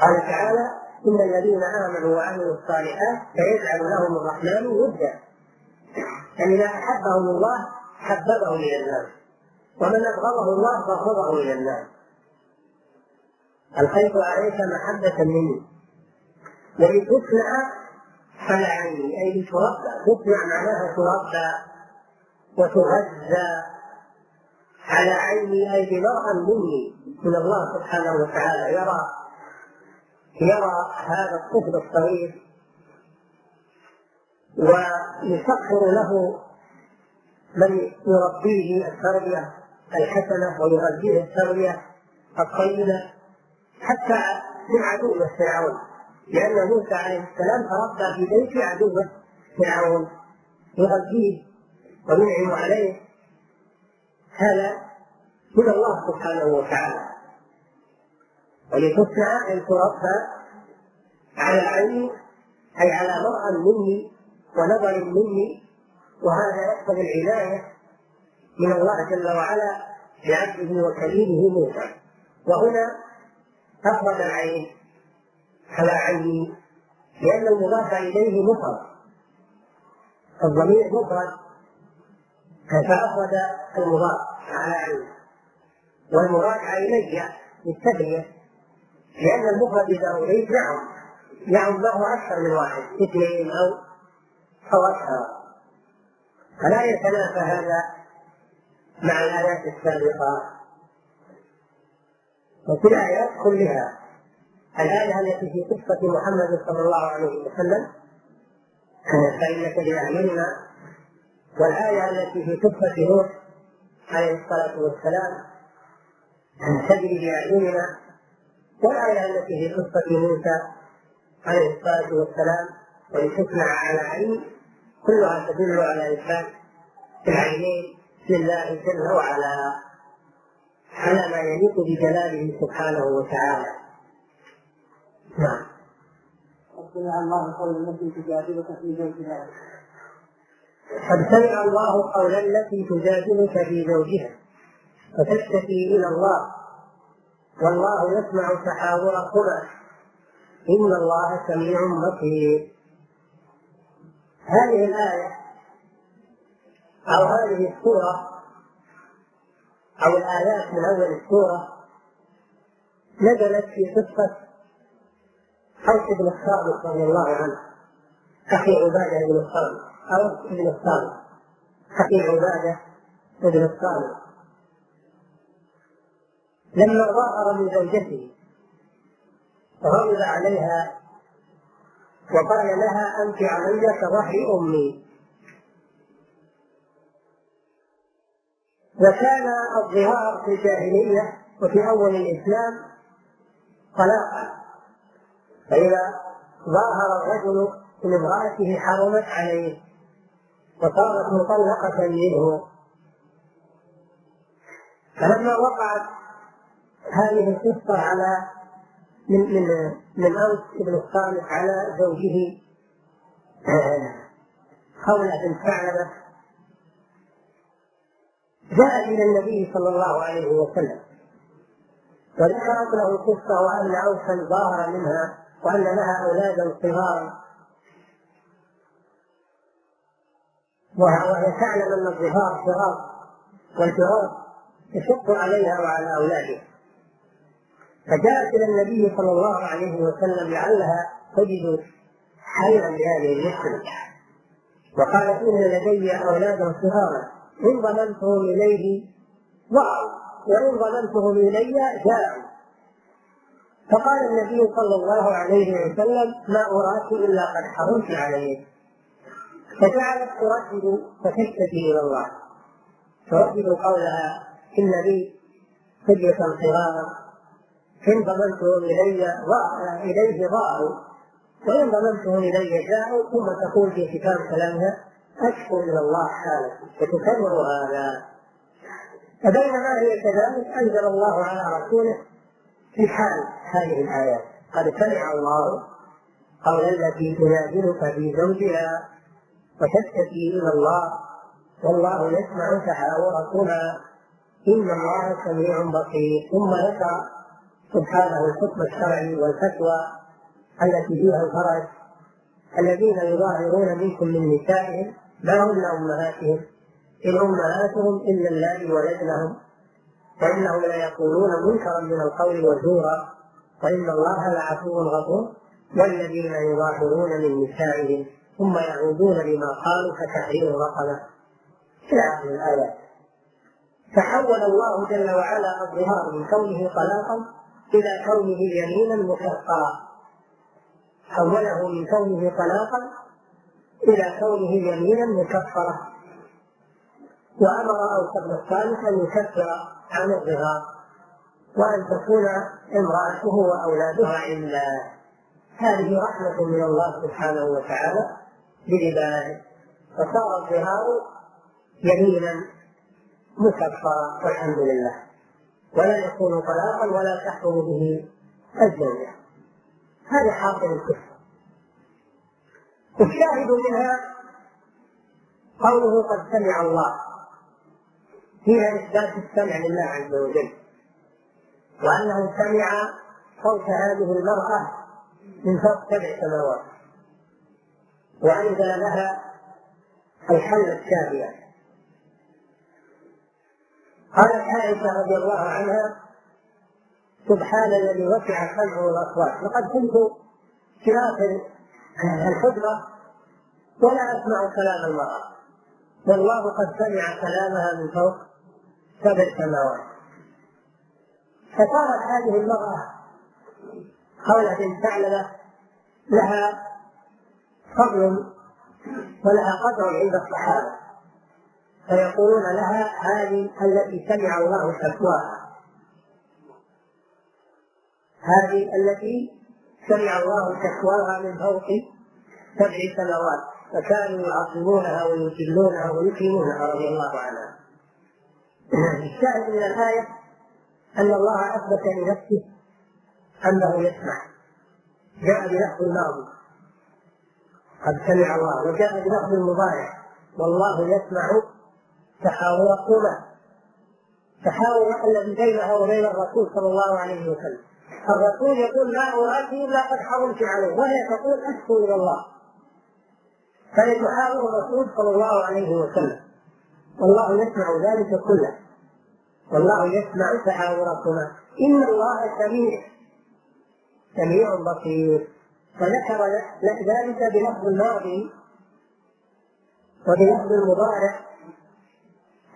قال تعالى إن الذين آمنوا وعملوا الصالحات سيجعل لهم الرحمن ودا. يعني إذا أحبهم الله حببه إلى الناس. ومن أبغضه الله بغضه إلى الناس. الخيط عليك محبة مني. ولتصنع على عيني أي لتربى. تصنع معناها تربى وتغذى على عيني أي بناء مني. من الله سبحانه وتعالى يرى. يرى هذا الطفل الصغير. ويسخر له من يربيه التربية الحسنة ويغذيه التربية الطيبة. حتى من عدوه فرعون لأن موسى عليه السلام تربى في بيت عدوه فرعون يغذيه وينعم عليه. هذا من الله سبحانه وتعالى. ولتصنع أن تربى على عيني أي على مرأى مني ونظر مني. وهذا يقتضي العناية من الله جل وعلا بعبده وكريمه موسى. وهنا أفرد العين. على عيني لأن المضاف إليه مفرد. الضمير مفرد. فأفرد المضاف على عيني والمراد عيني للتثنية لأن المفرد إذا أريد نعم. نعم له أكثر من واحد. اثنين أو أو أكثر. فلا يتنافى هذا مع الآيات السابقة. وفي الآيات كلها الآية التي في قصة محمد صلى الله عليه وسلم فإنك بأعيننا والآية التي في قصة نوح عليه الصلاة والسلام تجري بأعيننا. والآية التي في قصة موسى عليه الصلاة والسلام ولتصنع على عين كلها تدل على إثبات العينين لله جل وعلا. على ما يليق بجلاله سبحانه وتعالى. نعم. قد سمع الله قول التي تجادلك في زوجها قد سمع الله قول التي تجادلك في زوجها وتشتكي إلى الله. والله يسمع تحاوركما. إن الله سميع بصير. هذه الآية أو هذه السورة أو الآيات من اول السورة نزلت في قصة أوس بن الصامت رضي الله عنه أخي عبادة بن الصامت أوس بن الصامت أخي عبادة بن الصامت لما ظاهر من زوجته غضب عليها وقال لها أنت علي كظهر أمي. وكان الظهار في الجاهلية وفي أول الإسلام طلاقا. فإذا ظاهر الرجل من امرأته حرمت عليه وصارت مطلقة منه. فلما وقعت هذه القصة على من من من أوس بن الصالح على زوجه خولة بن ثعلبة جاء إلى النبي صلى الله عليه وسلم. وذكرت له القصة وأن أوسا ظاهر منها وأن لها أولادا صغارا وهي تعلم أن الظهار فراق والفراق يشق عليها وعلى أولادها فجاءت إلى النبي صلى الله عليه وسلم لعلها تجد حلا لهذه المشكلة وقالت إن لدي أولادا صغارا. إن ضمنتهم إليه ضاعوا وإن ضمنتهم إلي جاءوا. فقال النبي صلى الله عليه وسلم ما أراك إلا قد حرمت عليه. فجعلت تردد فتشتكي إلى الله. تردد قولها إن لي صبية صغارا إن ضمنتهم إلي إليه ضاعوا وإن ضمنتهم إلي جاءوا ثم تقول في كتاب كلامها أشكو إلى الله حالتي وتكرر هذا. فبينما هي كذلك أنزل الله على رسوله في حال هذه الآيات قد سمع الله قول التي تجادلك في زوجها وتشتكي إلى الله والله يسمع تحاوركما إن الله سميع بصير. ثم ذكر سبحانه الحكم الشرعي والفتوى التي فيها الفرج الذين يظاهرون منكم من نسائهم ما هن أمهاتهم إن أمهاتهم إلا اللائي ولدنهم فإنهم ليقولون منكرا من القول وزورا وإن الله لعفو غفور والذين يظاهرون من نسائهم ثم يعودون لما قالوا فتحرير رقبه إلى آخر الايات فحول الله جل وعلا الظهار من كونه طلاقا إلى كونه يمينا مكفرا حوله من كونه طلاقا إلى كونه يمينا مكفرة وأمر أوس بن الصالح أن يكفر عن الظهار وأن تكون امرأته وأولادها عند هذه رحمة من الله سبحانه وتعالى بعباده فصار الظهار يمينا مكفرا والحمد لله. ولا يكون طلاقا ولا تحكم به الزوجة. هذا حاصل الكفر. الشاهد منها قوله قد سمع الله. فيها إثبات السمع لله عز وجل. وأنه سمع صوت هذه المرأة من فوق سبع سماوات. وأنزل لها الحل الشافية قالت عائشة رضي الله عنها سبحان الذي وسع سمعه الأصوات. لقد كنت آخر الحجرة ولا أسمع كلام المرأة. والله قد سمع كلامها من فوق سبع سماوات. فصارت هذه المرأة خولة بنت ثعلبة لها فضل ولها قدر عند الصحابة. فيقولون لها هذه التي سمع الله شكواها هذه التي سمع الله شكواها من فوق سبع سنوات فكانوا يعظمونها ويجلونها ويكرمونها رضي الله عنها. الشاهد من الآية أن الله أثبت لنفسه أنه يسمع. جاء بلفظ الماضي قد سمع الله وجاء بلفظ المضارع. والله يسمع تحاوركما تحاور الذي بينها وبين الرسول صلى الله عليه وسلم. الرسول يقول لا أراتي إلا قد حرمت عليه وهي تقول أشكو إلى الله. فهي تحاور الرسول صلى الله عليه وسلم. والله يسمع ذلك كله. والله يسمع تحاوركما. إن الله سميع. سميع بصير. فذكر ذلك بلفظ الماضي وبلفظ المضارع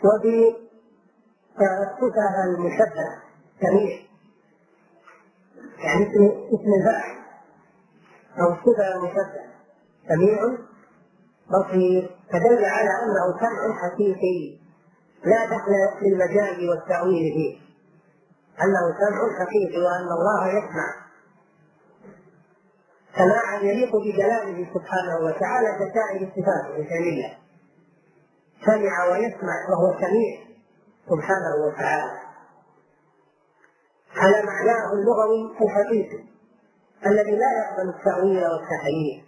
وبالصفة المشبهة. سميع. يعني اسم اسم الفاعل أو الصفة المشبهة سميع بصير. فدل على أنه سمع حقيقي. لا دخل للمجاز والتأويل فيه. أنه سمع حقيقي وأن الله يسمع. سماعا يليق بجلاله سبحانه وتعالى كسائر الصفات الفعلية سمع ويسمع وهو سميع سبحانه وتعالى. على معناه اللغوي الحقيقي الذي لا يقبل التأويل والتحريف.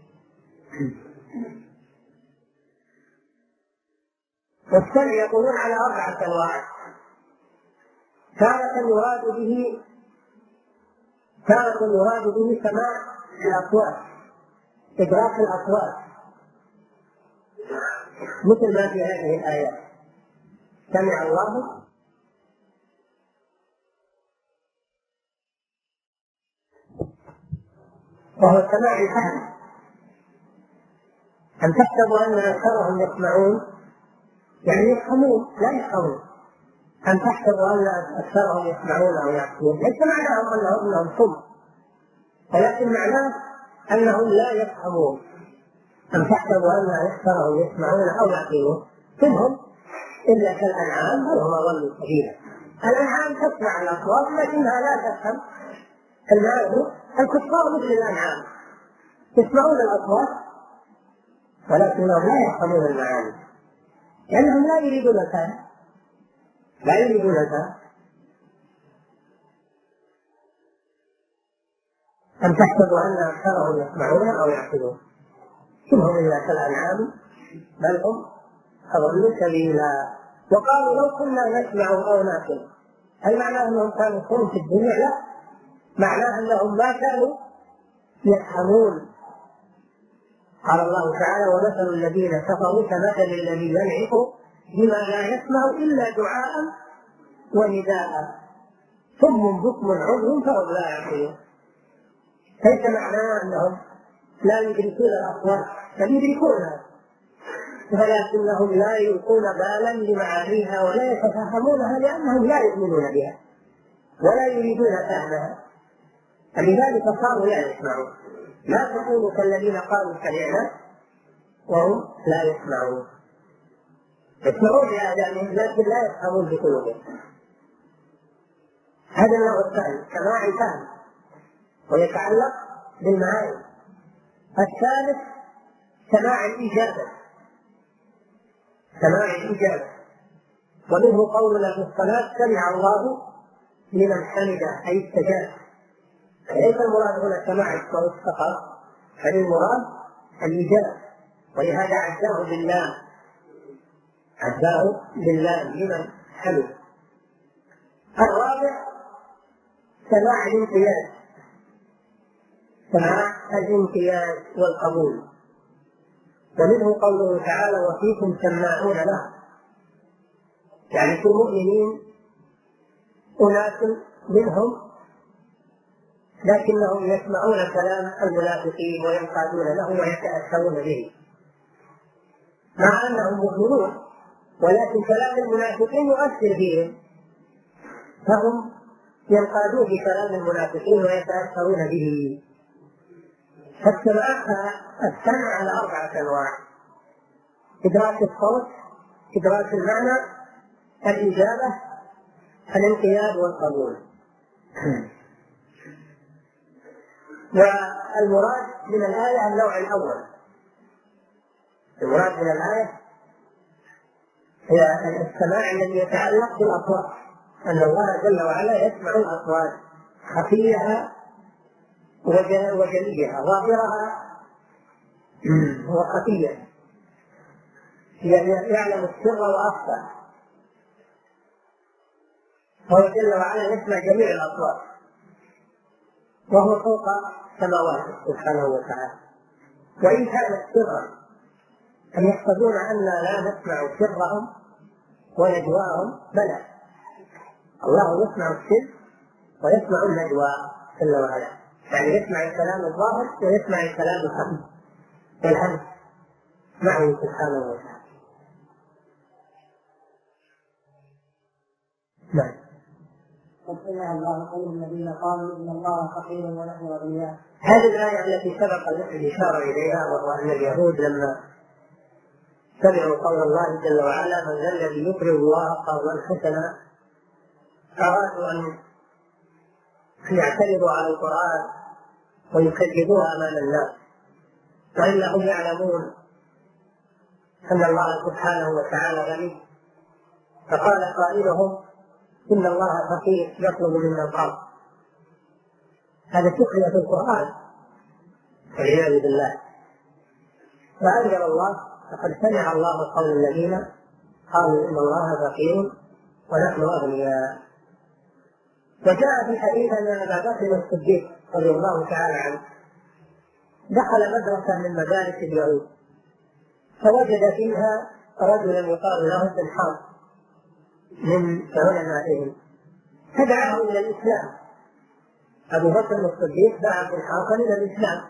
والسمع يقولون على أربعة أنواع تارة يراد به تارة يراد به سماع الأصوات إدراك الأصوات. مثل ما في هذه الآيات سمع الله وهو سماع الفهم أم تحسب أن أكثرهم يسمعون يعني يفهمون لا يفهمون. أم تحسب أن أكثرهم يسمعون أو يعقلون. ليس معناه أنهم أنهم صم. ولكن معناه أنهم لا يفهمون. أم تحسب أن أكثرهم يسمعون أو يعقلون. منهم إلا كالأنعام بل هم أضل الأنعام تسمع الأصوات لكنها لا تفهم. المعاني الكفار مثل الأنعام. يسمعون الأصوات ولكنهم لا يفهمون المعاني. لأنهم لا يريدون الفهم. لا يريدون الفهم. أم تحسب أن أكثرهم يسمعون أو يعقلون؟ إن هم إلا كالأنعام بل هم أضلوا سبيلا وقالوا لو كنا نسمع أو نعقل هل معناه أنهم كانوا صم في الدنيا؟ لا. معناه أنهم ما كانوا يفهمون. قال الله تعالى ومثل الذين كفروا كمثل الذي ينعق بما لا يسمع إلا دعاء ونداء. ثم بكم عمر فهم لا يعقلون. ليس معناه أنهم لا يدركون الاصوات بل يدركونها. ولكنهم لا يلقون بالا لمعانيها ولا يتفهمونها لأنهم لا يؤمنون بها ولا يريدون فهمها. فلذلك صاروا لا يسمعون. لا تكونوا كالذين قالوا سمعنا وهم لا يسمعون. يسمعون بآذانهم لكن لا يفهمون بقلوبهم هذا النوع الثاني سماع الفهم ويتعلق بالمعاني. الثالث سماع الإجابة. سماع الإجابة. ومنه قولنا في الصلاة سمع الله لمن حمده أي استجاب. ليس المراد هنا سماع الصوت فقط بل المراد الإجابة ولهذا عزاه بالله عزاه بالله لمن؟ حمد الرابع سماع الامتياز. سماع الامتياز والقبول. ومنه قوله تعالى وفيكم سماعون له. يعني في المؤمنين أناس منهم لكنهم يسمعون كلام المنافقين وينقادون له ويتأثرون به. مع أنهم مؤمنون ولكن كلام المنافقين يؤثر فيهم فهم ينقادون بكلام المنافقين ويتأثرون به. فالسماع السمع على أربعة أنواع. إدراك الصوت إدراك المعنى الإجابة الانقياد والقبول. والمراد من الآية النوع الأول. المراد من الآية هي السماع الذي يتعلق بالأصوات أن الله جل وعلا يسمع الأصوات خفيها وجليها ظاهرها وخفيها يعني يعلم السر وأخفى. هو جل وعلا يسمع جميع الأصوات. وهو فوق سماواته سبحانه وتعالى. وإن كانت سرا أم يحسبون أنا لا نسمع سرهم ونجواهم بلى. الله يسمع السر ويسمع النجوى جل وعلا. يعني يسمع الكلام الظاهر ويسمع الكلام الخفي والهمس معه سبحانه وتعالى. نعم. قد سمع الله قول الذين قالوا إن الله فقير ونحن أغنياء. هذه الآية التي سبق الإشارة إليها وهو أن اليهود لما سمعوا قول الله جل وعلا من ذا الذي يقرض الله قرضا حسنا أرادوا أن يعترضوا على القرآن ويكذبوه أمام الناس وإنهم يعلمون أن الله سبحانه وتعالى غني فقال قائلهم إن الله فقير يطلب منا القرض هذا سخرية في القرآن. والعياذ بالله. فأنزل الله لقد سمع الله قول الذين قالوا إن الله فقير ونحن أغنياء. وجاء في حديث أن أبا بكر الصديق رضي الله تعالى عنه. دخل مدرسة من مدارس اليهود. فوجد فيها رجلا يقال له حرب. من علمائهم فدعاه إلى الإسلام. أبو بكر الصديق دعا ابن حاصل إلى الإسلام.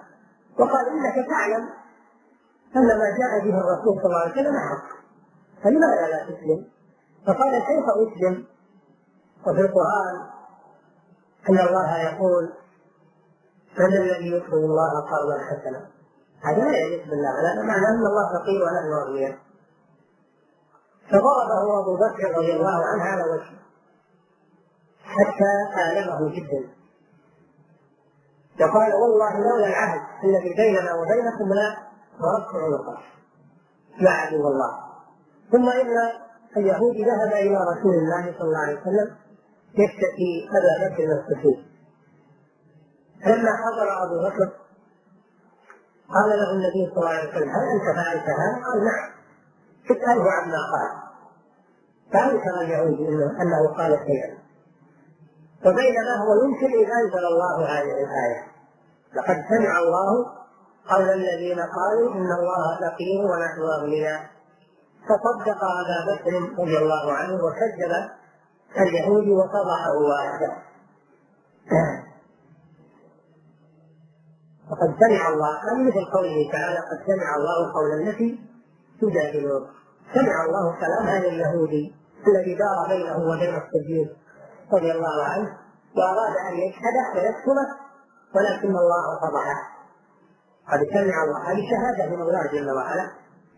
وقال إنك تعلم أن ما جاء به الرسول صلى الله عليه وسلم حق. فلماذا لا تسلم؟ فقال كيف أسلم؟ وفي القرآن أن الله يقول من الذي يقرض الله قرضا حسنا هذا لا يليق بالله لا معنى أن الله فقير ونحن أغنياء فضربه أبو بكر رضي الله عنه على وجهه حتى آلمه جدا. وقال والله لولا العهد الذي بيننا وبينكم لا ضربت عنقه. يا عدو الله. ثم إن اليهود ذهب إلى رسول الله صلى الله عليه وسلم يشتكي أبا بكر الصديق. لما حضر أبو بكر قال له النبي صلى الله عليه وسلم هل أنت فعلت هذا؟ قال نعم اساله عما قال. فانكر اليهود إنه قال شيئا؟ وبينما هو ينكر اذ أنزل الله هذه الآية. لقد سمع الله قول الذين قالوا إن الله فقير ونحن أغنياء. فصدق أبا بكر رضي الله عنه وكذب اليهود وفضحه واحدا. وقد سمع الله مثل قوله تعالى قد سمع الله قول التي تجادلون سمع الله كلام هذا اليهودي الذي دار بينه وبين الصديق رضي الله عنه وأراد أن يشهد ويكتبه ولكن الله فضحه قد سمع الله هذه شهاده من الله جل وعلا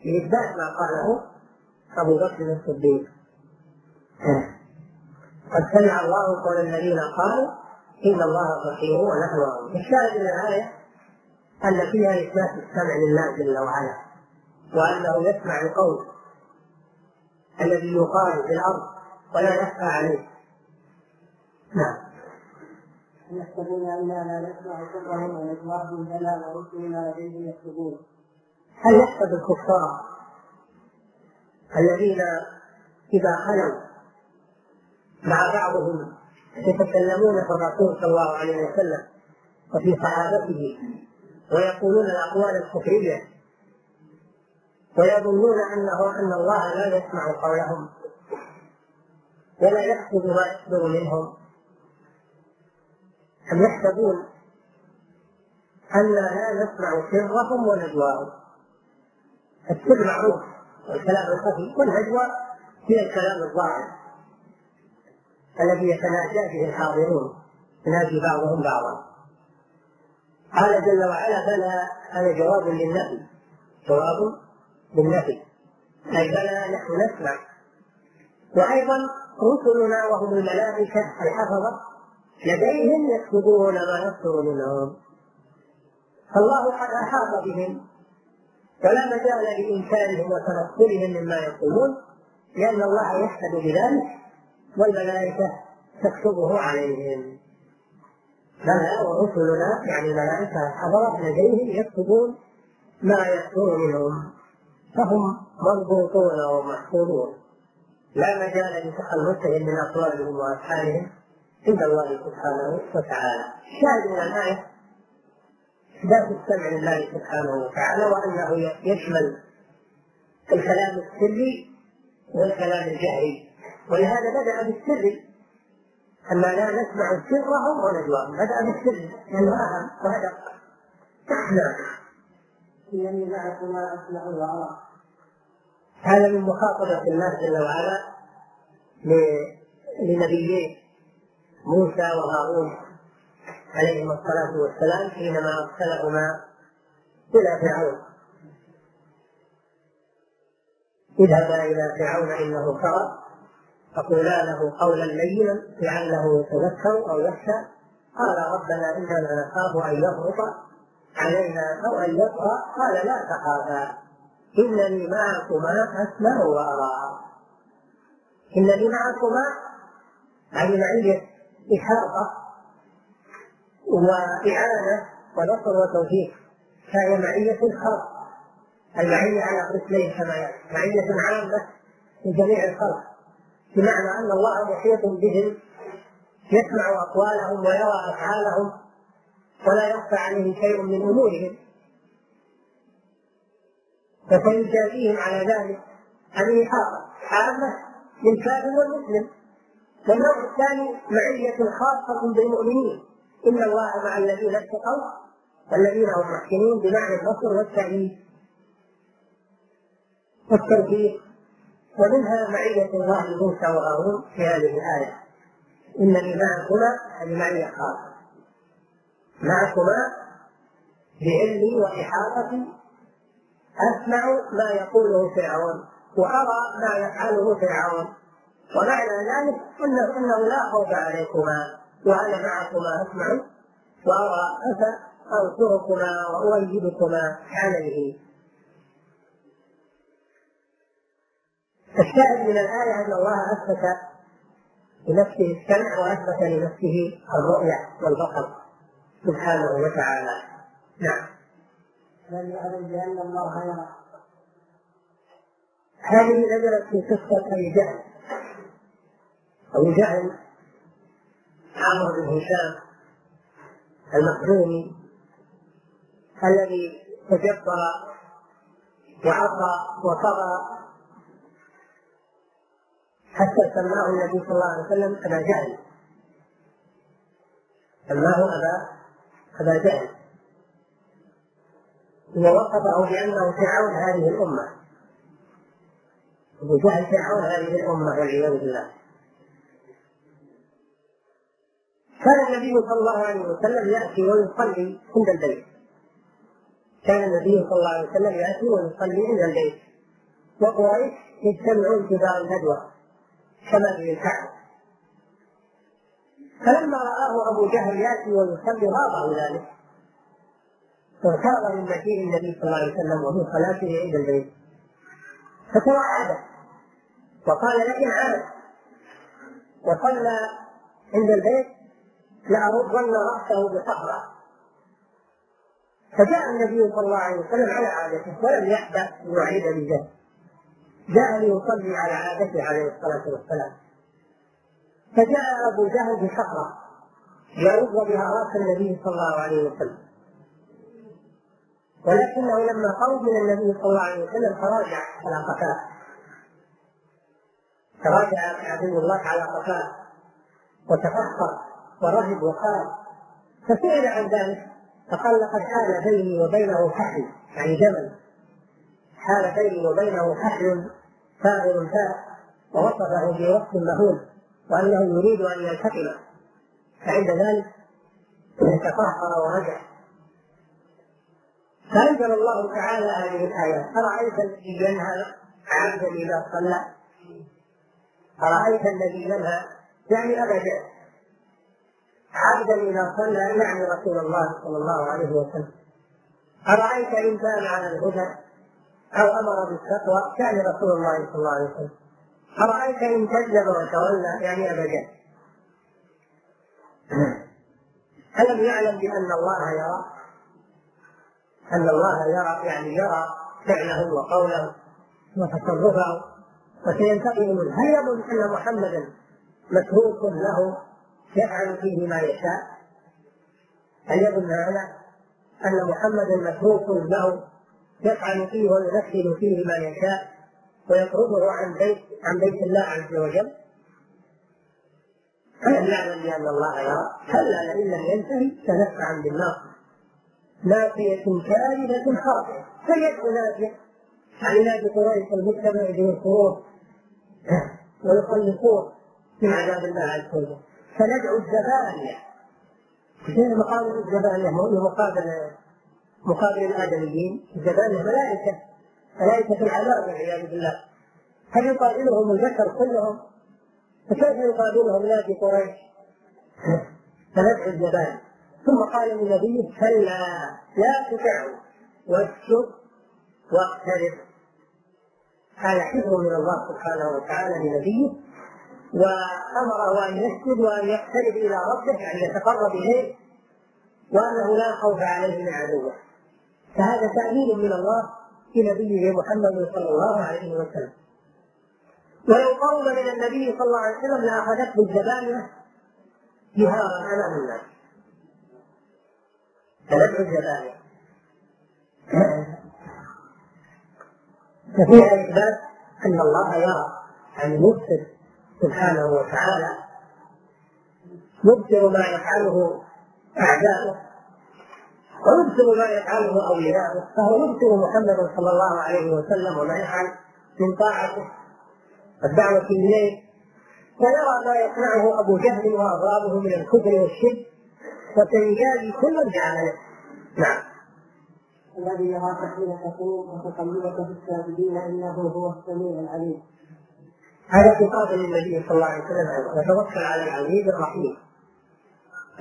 لإثبات ما قاله أبو بكر الصديق. قد سمع الله قول الذين قالوا إن الله فقير ونحن الشاهد من الآية ان فيها إثبات السمع لله جل وعلا. وأنه يسمع القول الذي يقال في الأرض ولا يخفى عليه. نعم. يحسبون أنا لا نسمع سرهم ونجواهم لنا ورسلنا لديهم يكتبون. هل يحسب الكفار الذين إذا خلوا مع بعضهم يتكلمون في الرسول صلى الله عليه وسلم وفي صحابته ويقولون الأقوال الكفرية ويظنون انه أن الله لا يسمع قولهم ولا يحسب ما يصدر منهم. أم يحسبون أن لا نسمع سرهم ونجواهم؟ السر معروف والكلام الخفي والنجوى هي الكلام الظاهر الذي يتناجى به الحاضرون يناجي بعضهم بعضا. قال جل وعلا بلى هذا جواب للنفي جواب للنفي أي بلى نحن نسمع. وأيضا رسلنا وهم الملائكة الحفظة لديهم يكتبون ما يصدر منهم. فالله قد أحاط بهم ولا مجال لإنكارهم وتنقلهم مما يقولون لأن الله يشهد بذلك والملائكة تكتبه عليهم. بلى ورسلنا يعني الملائكة الحضرة لديهم يكتبون ما يصدر منهم. فهم مربوطون ومحفوظون لا مجال لتخلصهم من اقوالهم وافعالهم عند الله سبحانه وتعالى. شاهد من الآية. إثبات السمع لله سبحانه وتعالى وأنه يشمل الكلام السري والكلام الجهري. ولهذا بدأ بالسر أما لا نسمع سرهم ونجواهم. بدأ بالسر لأنه أهم وهدف نعم إنني معكما أسمع وأرى هذا من مخاطبة الله جل وعلا لنبيين موسى وهارون عليهما الصلاة والسلام حينما أرسلهما إلى فرعون. اذهبا إلى فرعون إنه طغى فقولا له قولا لينا لعله يتذكر أو يخشى. قال ربنا إننا نخاف أن يفرط علينا أو أن يطغى قال لا تخافا. إنني معكما أسمع وأرى إنني معكما أي معية إحاطة وإعانة ونصر وتوفيق. فهي معية خاصة. المعية على قسمين كما معية عامة لجميع الخلق. بمعنى أن الله محيط بهم يسمع أقوالهم ويرى أفعالهم ولا يخفى عليه شيء من أمورهم. فسيجازيهم على ذلك. هذه إحاطة عامة للكافر والمسلم والنوع الثاني معية خاصة بالمؤمنين. إن الله مع الذين اتقوا والذين هم محسنون بمعنى النصر والتأييد والتوفيق. ومنها معية الله لموسى وهارون في هذه الآية. إنني معكما هذه معية خاصة. معكما بعلمي وإحاطتي أسمع ما يقوله فرعون وأرى ما يفعله فرعون. ومعنى ذلك أنه أنه لا خوف عليكما وأنا معكما أسمع وأرى أنصركما وأؤيدكما عليه. الشاهد من الآية أن الله أثبت لنفسه السمع وأثبت لنفسه الرؤية والبصر سبحانه وتعالى. نعم. لم يعلم بأن الله يرى هذه نزلت في قصة أبي جهل. أبو جهل عمرو بن هشام المخزومي الذي تجبر وعصى وطغى حتى سماه النبي صلى الله عليه وسلم أبا جهل. سماه أبا أبا جهل. ووصفه بأنه فرعون هذه الأمة. أبو جهل فرعون هذه الأمة والعياذ بالله. كان النبي صلى الله عليه وسلم يأتي ويصلي عند البيت. كان النبي صلى الله عليه وسلم يأتي ويصلي عند البيت. وقريش يجتمعون في دار الندوة كما في الكعبة. فلما رآه أبو جهل يأتي ويصلي غاضه ذلك. فارتاض من مجيء النبي صلى الله عليه وسلم ومن صلاته عند البيت. فتوعده وقال لئن عاد وصلى عند البيت لأردن رأسه بصخرة. فجاء النبي صلى الله عليه وسلم على عادته ولم يحدث أن يعيد بذلك جاء ليصلي على عادته عليه الصلاة والسلام. فجاء أبو جهل بصخرة يرد بها رأس النبي صلى الله عليه وسلم. ولكنه لما قرب من النبي صلى الله عليه وسلم تراجع على قفاه. تراجع عدو الله على قفاه. وتفخر ورهب وقال. فسئل عن ذلك فقال لقد حال بيني وبينه فحل. يعني جمل. حال بيني وبينه فحل فاعل فاء ووصفه بوصف مهول وأنه يريد أن يلتقم فعند ذلك تطهر ورجع. فأنزل الله تعالى هذه الآية. أرأيت الذي ينهى عبدا اذا صلى؟ أرأيت الذي ينهى يعني أبدا. عبدا اذا صلى يعني رسول الله صلى الله عليه وسلم. أرأيت إن كان على الهدى أو أمر بالتقوى يعني رسول الله صلى الله عليه وسلم. أرأيت إن كذب وتولى يعني أبدا. ألم يعلم بأن الله يرى؟ أن الله يرى يعني يرى فعله وقوله وتصرفه وسينتقم منه. هل يظن أن محمدا متروك له يفعل فيه ما يشاء؟ هل يظن هذا؟ أن محمدا متروك له يفعل فيه وينفذ فيه ما يشاء ويطرده عن بيت عن بيت الله عز وجل؟ ألم يعلم بأن الله يرى. كلا لئن لم ينتهي لنفعا بالناصر. نافية كاذبة خاطئة. فيدعو نافية عن نادي قريش المجتمع به الخروج. ويخلصون من عذاب الله عز وجل. فندعو الزبانية شنو مقابل الزبانية مقابل مقابل الآدميين. الزبانية ملائكة. ملائكة العذاب والعياذ بالله. هل يقابلهم البشر كلهم؟ فكيف يقابلهم نادي قريش؟ فندعو الزبانية ثم قال لنبيه كلا لا تطعه واسجد واقترب. هذا حفظ من الله سبحانه وتعالى لنبيه وأمره أن يسجد وأن يقترب إلى ربه أن يتقرب إليه وأنه لا خوف عليه من عدوه. فهذا تأمين من الله لنبيه محمد صلى الله عليه وسلم. ولو قرب من النبي صلى الله عليه وسلم لأخذته الزبانيه جهارا امام الناس فندعو الزبانيه ففيها اثبات أن الله يرى عن يبصر سبحانه وتعالى يبصر ما يفعله أعداؤه ويبصر ما يفعله أولياؤه فهو يبصر محمدا صلى الله عليه وسلم وما يفعل من طاعته. الدعوة إليه ويرى ما يصنعه أبو جهل وأضرابه من الكفر والشرك وتنجازي كل بعمله نعم. الذي يراك حين تقوم وتقلبك في الساجدين إنه هو السميع العليم. هذا خطاب للنبي صلى الله عليه وسلم. وتوكل على العزيز الرحيم.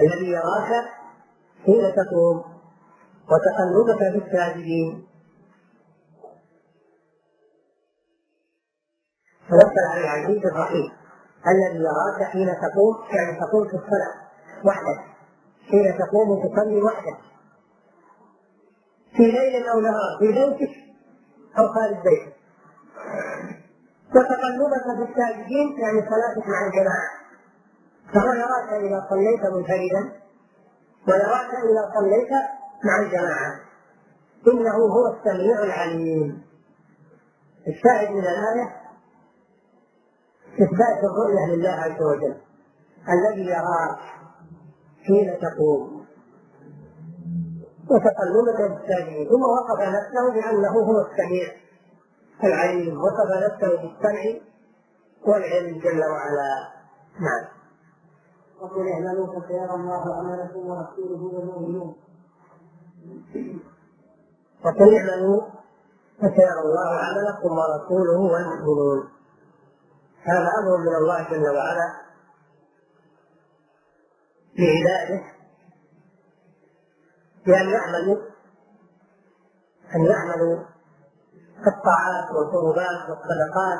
الذي يراك حين تقوم وتقلبك في الساجدين. توكل على العزيز الرحيم. الذي يراك حين تقوم يعني تقوم في الصلاة وحدك. حين تقوم تصلي وحدك. في ليل أو نهار في بيتك أو خارج بيتك. وتقلبك في الساجدين يعني صلاتك مع الجماعة. فهو يراك إذا صليت منفردا ويراك إذا صليت مع الجماعة. إنه هو السميع العليم. الشاهد من الآية إثبات الرؤية لله عز وجل. الذي يراك حين تقوم. وتقلبك بالساجدين ثم وصف نفسه بأنه هو السميع العليم. وصف نفسه بالسمع والعلم جل وعلا. نعم. وقل اعملوا فسيرى الله عملكم ورسوله والمؤمنون وقل اعملوا فسيرى الله عملكم ورسوله والمؤمنون هذا أمر من الله جل وعلا. لعباده بأن يعملوا أن يعملوا الطاعات والقربات والصدقات.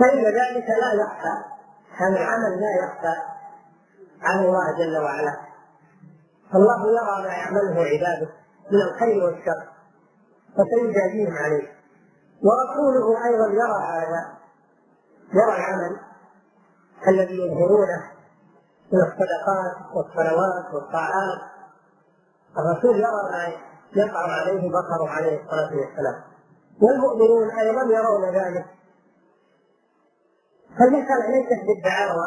فإن ذلك لا يخفى هذا العمل لا يخفى عن الله جل وعلا. الله يرى ما يعمله عباده من الخير والشر فسيجازيهم عليه. ورسوله أيضا يرى هذا يرى العمل الذي يظهرونه. من الصدقات والصلوات والطاعات. الرسول يرى ما يقع عليه بصره عليه الصلاة والسلام. والمؤمنون أيضا يرون ذلك. فالمسألة ليست بالدعاوى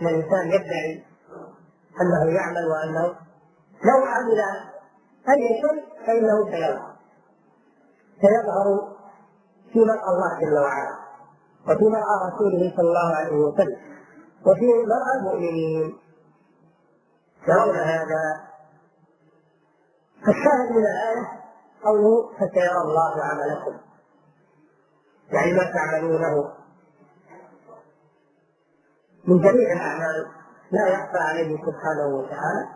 أن الإنسان يدعي أنه يعمل وأنه لو عمل أي شيء فإنه سيظهر سيظهر في مرأى الله جل وعلا وفي مرأى رسوله صلى الله عليه وسلم. وفي مرأى المؤمنين. يرون هذا فالشاهد من الآية قوله فسيرى الله عملكم. يعني ما تعملونه. من جميع الأعمال لا يخفى عليه سبحانه وتعالى.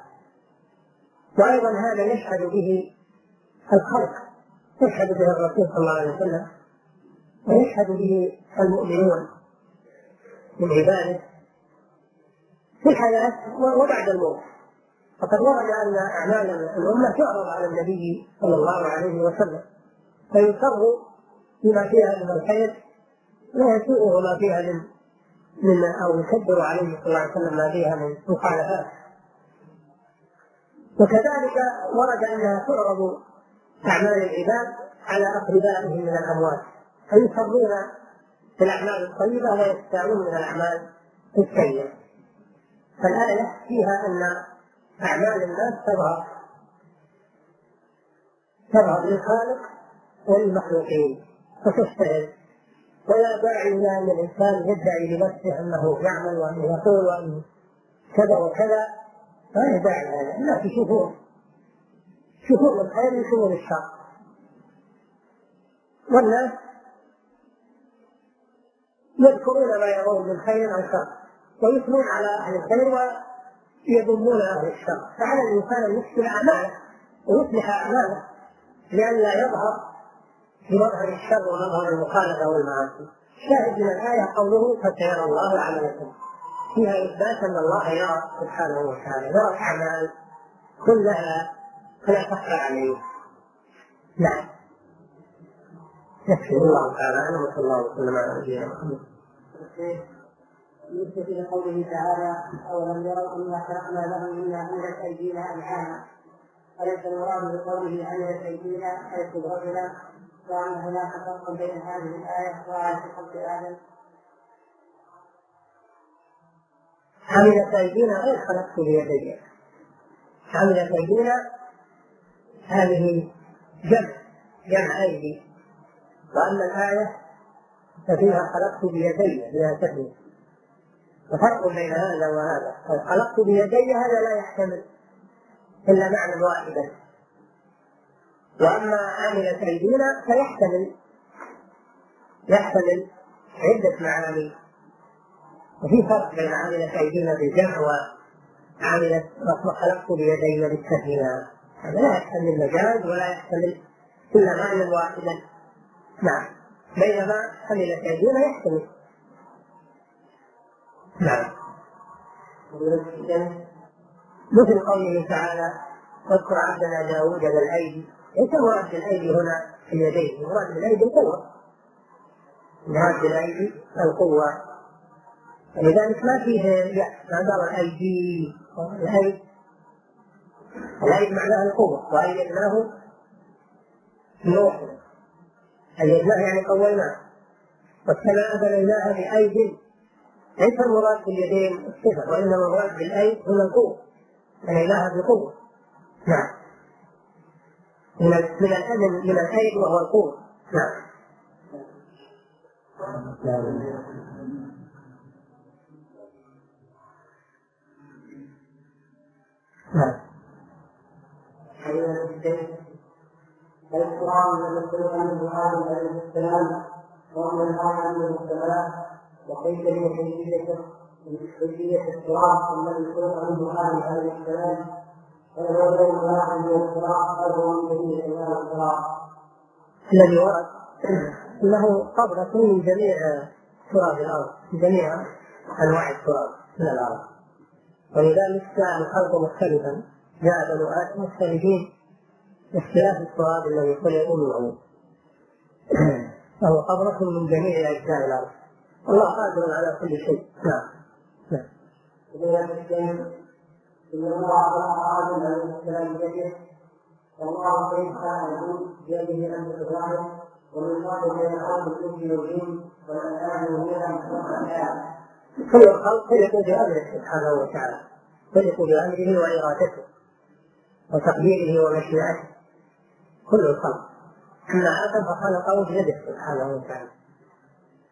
وأيضا هذا يشهد به الخلق. يشهد به الرسول صلى الله عليه وسلم. ويشهد به المؤمنون. من عباده. في الحياة وبعد الموت. فقد ورد ان أعمال الأمة تعرض على النبي صلى الله عليه وسلم. فيسر بما فيها من الخير ويسوءه ما فيها من من أو يكبر عليه صلى الله عليه وسلم ما فيها من مخالفات. وكذلك ورد أنها تعرض أعمال العباد على أقربائهم من الأموات. فيصرون في الأعمال الطيبة ويستعون من الأعمال السيئة. فالايه فيها أن أعمال الناس تظهر. تظهر للخالق وللمخلوقين فتشتهر ولا داعي إلى أن الإنسان يدعي لنفسه أنه يعمل وأنه يقول وأنه كذا وكذا. ما داعي هذا الناس يشوفون شهور. الخير وشهور الشر. والناس يذكرون ما يرون من خير أو شر. ويثنون على أهل الخير يضمون أهل الشر. فعلى الإنسان أن يحسن أعماله ويصلح أعماله لئلا يظهر بمظهر الشر ومظهر المخالفة والمعاصي. الشاهد من الآية قوله فسيرى الله عملكم فيها إثبات أن الله يرى سبحانه وتعالى يرى الأعمال كلها فلا تخفى عليه. نعم. يكفي الله تعالى عنه وصلى الله وسلم على نبينا محمد. بالنسبة لقوله تعالى أولم يروا أنا خلقنا لهم مما عملت أيدينا أنعاما أليس المراد بقوله عملت أيدينا أي قدرتنا وأن هناك فرق بين هذه الآية؟ وآية خلق آدم. عملت أيدينا غير خلقت بيدي. عملت أيدينا هذه جمع جمع أيدي. وأما الآية ففيها خلقت بيدي فيها تثنية وفرق بين هذا وهذا. خلقت بيدي هذا لا يحتمل إلا معنى واحدا. وأما عملت أيدينا فيحتمل يحتمل عدة معاني. وفي فرق بين عملت أيدينا بالجمع وعملت خلقت بيدي بالتثنية هذا لا يحتمل مجاز ولا يحتمل إلا معنى واحدا. نعم. بينما عملت أيدينا يحتمل. نعم. مثل قوله تعالى واذكر عبدنا داوود ذا الأيدي. ليس المراد بالأيدي هنا اليدين المراد بالأيدي القوة. المراد بالأيدي القوة. ولذلك ما فيه ما قال الأيدي. الايد الأيد معناها القوة وايدناه بروح ايدناه يعني قويناه. والسماء بنيناها بأيد ليس المراد باليدين الصفة وإنما المراد بالأيد هنا القوة بنيناها بقوة نعم من من من الأيد وهو القوة نعم نعم القرآن الذي عليه السلام ومن الآية عليه السلام وكيف هي كيفية كيفية الصراط الذي يقول عنه عليه السلام. فهو بين واحد من الصراط أرجو من كيفية الصراط. الذي ورد إنه قبضة من جميع تراب الأرض من جميع أنواع التراب من الأرض. ولذلك جاء الخلق مختلفا. جاء بنو آدم مختلفين. باختلاف التراب الذي خلقوا منه [clears throat] فهو قبضة من جميع أجزاء الأرض. الله قادر على كل شيء. نعم. نعم. إن الله خلق آدم والله كيف كل الخلق خلقوا بأمره سبحانه وتعالى خلقوا بأمره وإرادته وتقديره ومشيئته. كل الخلق. أما آدم فخلقه بيده سبحانه وتعالى.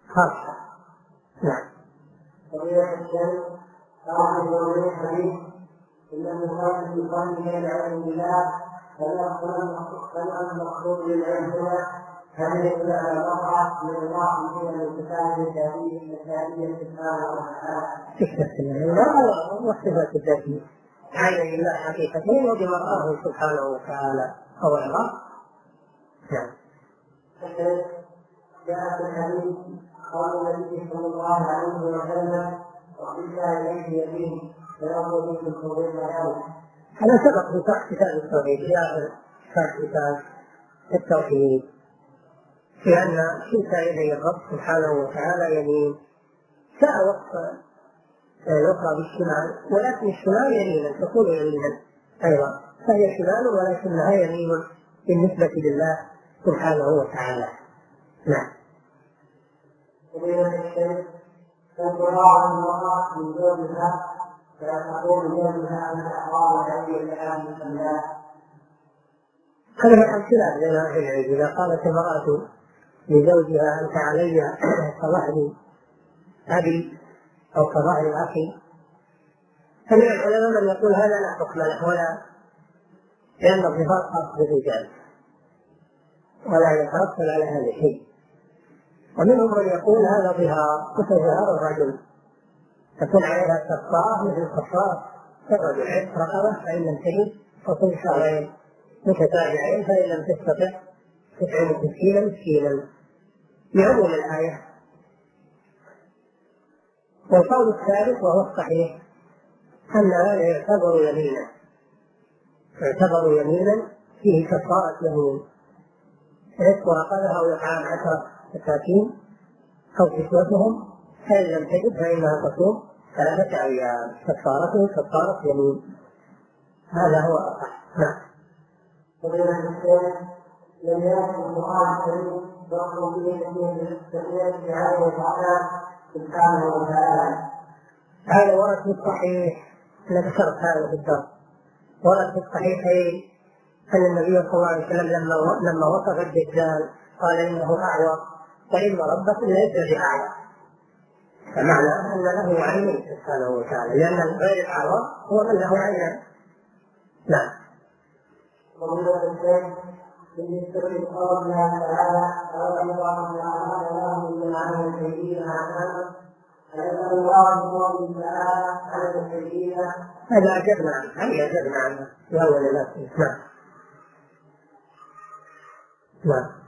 خاصة. نعم. فضيلة الشيخ قال في الحديث إنه كان في قلبه لعلم الله فلا المقصود للعلم هنا هل يدل على وقع من الله من الكتاب الذاتي الذاتية سبحانه وتعالى. لا والصفات الذاتية عين لله حقيقتين وبمرآه سبحانه وتعالى؟ هو الرب نعم. جاء في الحديث. قال النبي صلى الله عليه وسلم وقلنا اليه يمين هذا سبق في شرح كتاب التوحيد في اخر شرح كتاب التوحيد. لأن كلتا يدي الرب سبحانه وتعالى يمين. جاء وصف الاخرى بالشمال ولكن الشمال يمينا تكون يمينا أيضا. فهي شمال ولكنها يمين بالنسبة لله سبحانه وتعالى. نعم. وبين الشيخ فالقراءة المرأة من زوجها فلا تقول بينها أن الاحرار العلي الان الله هذا محل خلاف بين العلم اذا قالت امراه لزوجها انت علي كظهر أبي أو كظهر أخي فمن العلماء من يقول هذا لا حكم له ولا لأن الصفات خاصه بالرجال ولا يترتب على هذا الشيء ومنهم من يقول هذا ظهار مثل ظهار الرجل؟ تكون عليها كفارة مثل كفارة الرجل رقبة فإن لم تجد فصل شهرين متتابعين فإن لم تستطع تطعم مسكينا مسكينا لعموم الآية. والقول الثالث وهو الصحيح أن هذا يعتبر يمينا. يعتبر يمينا فيه كفارة يمين. رزق رقبة أو إطعام عشرة مساكين أو كسوتهم فإن لم تجد فإنها تصوم ثلاثة أيام. كفارته كفارة يمين. هذا هو الأصح نعم. لم يأتي القرآن الكريم ذكر تسمية تعالى سبحانه وتعالى. هذا ورد في الصحيح. ذكرت هذا في الدرس. ورد في الصحيحين أن النبي صلى الله عليه وسلم لما لما وصف الدجال قال إنه أعور. فإن ربك ليس بأعور فمعنى أن له عينين سبحانه وتعالى لأن غير الأعور هو من له عينان نعم. بالنسبة لقول الله تعالى أولم يروا أن أعمال لهم من عمل سيئين فنسأل الله تعالى عن السيئين هذا أجبنا عنه هذا أجبنا عنه؟ في أول الأسئلة نعم. نعم.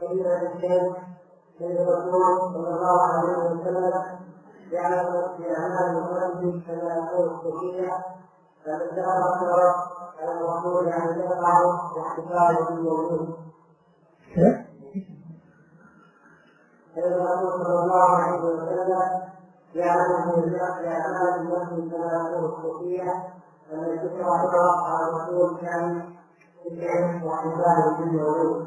فإن الإنسان الرسول صلى الله عليه وسلم جعل في أعمال القلب كما يقول السكينة فمن على الرسول ان يقع باحتفال بالمولود. الرسول صلى الله عليه وسلم يعلم في اعمال المسلم كما يقول الصوفيه الذكر يقرا على الرسول كان ذكر واحتفال بالمولود.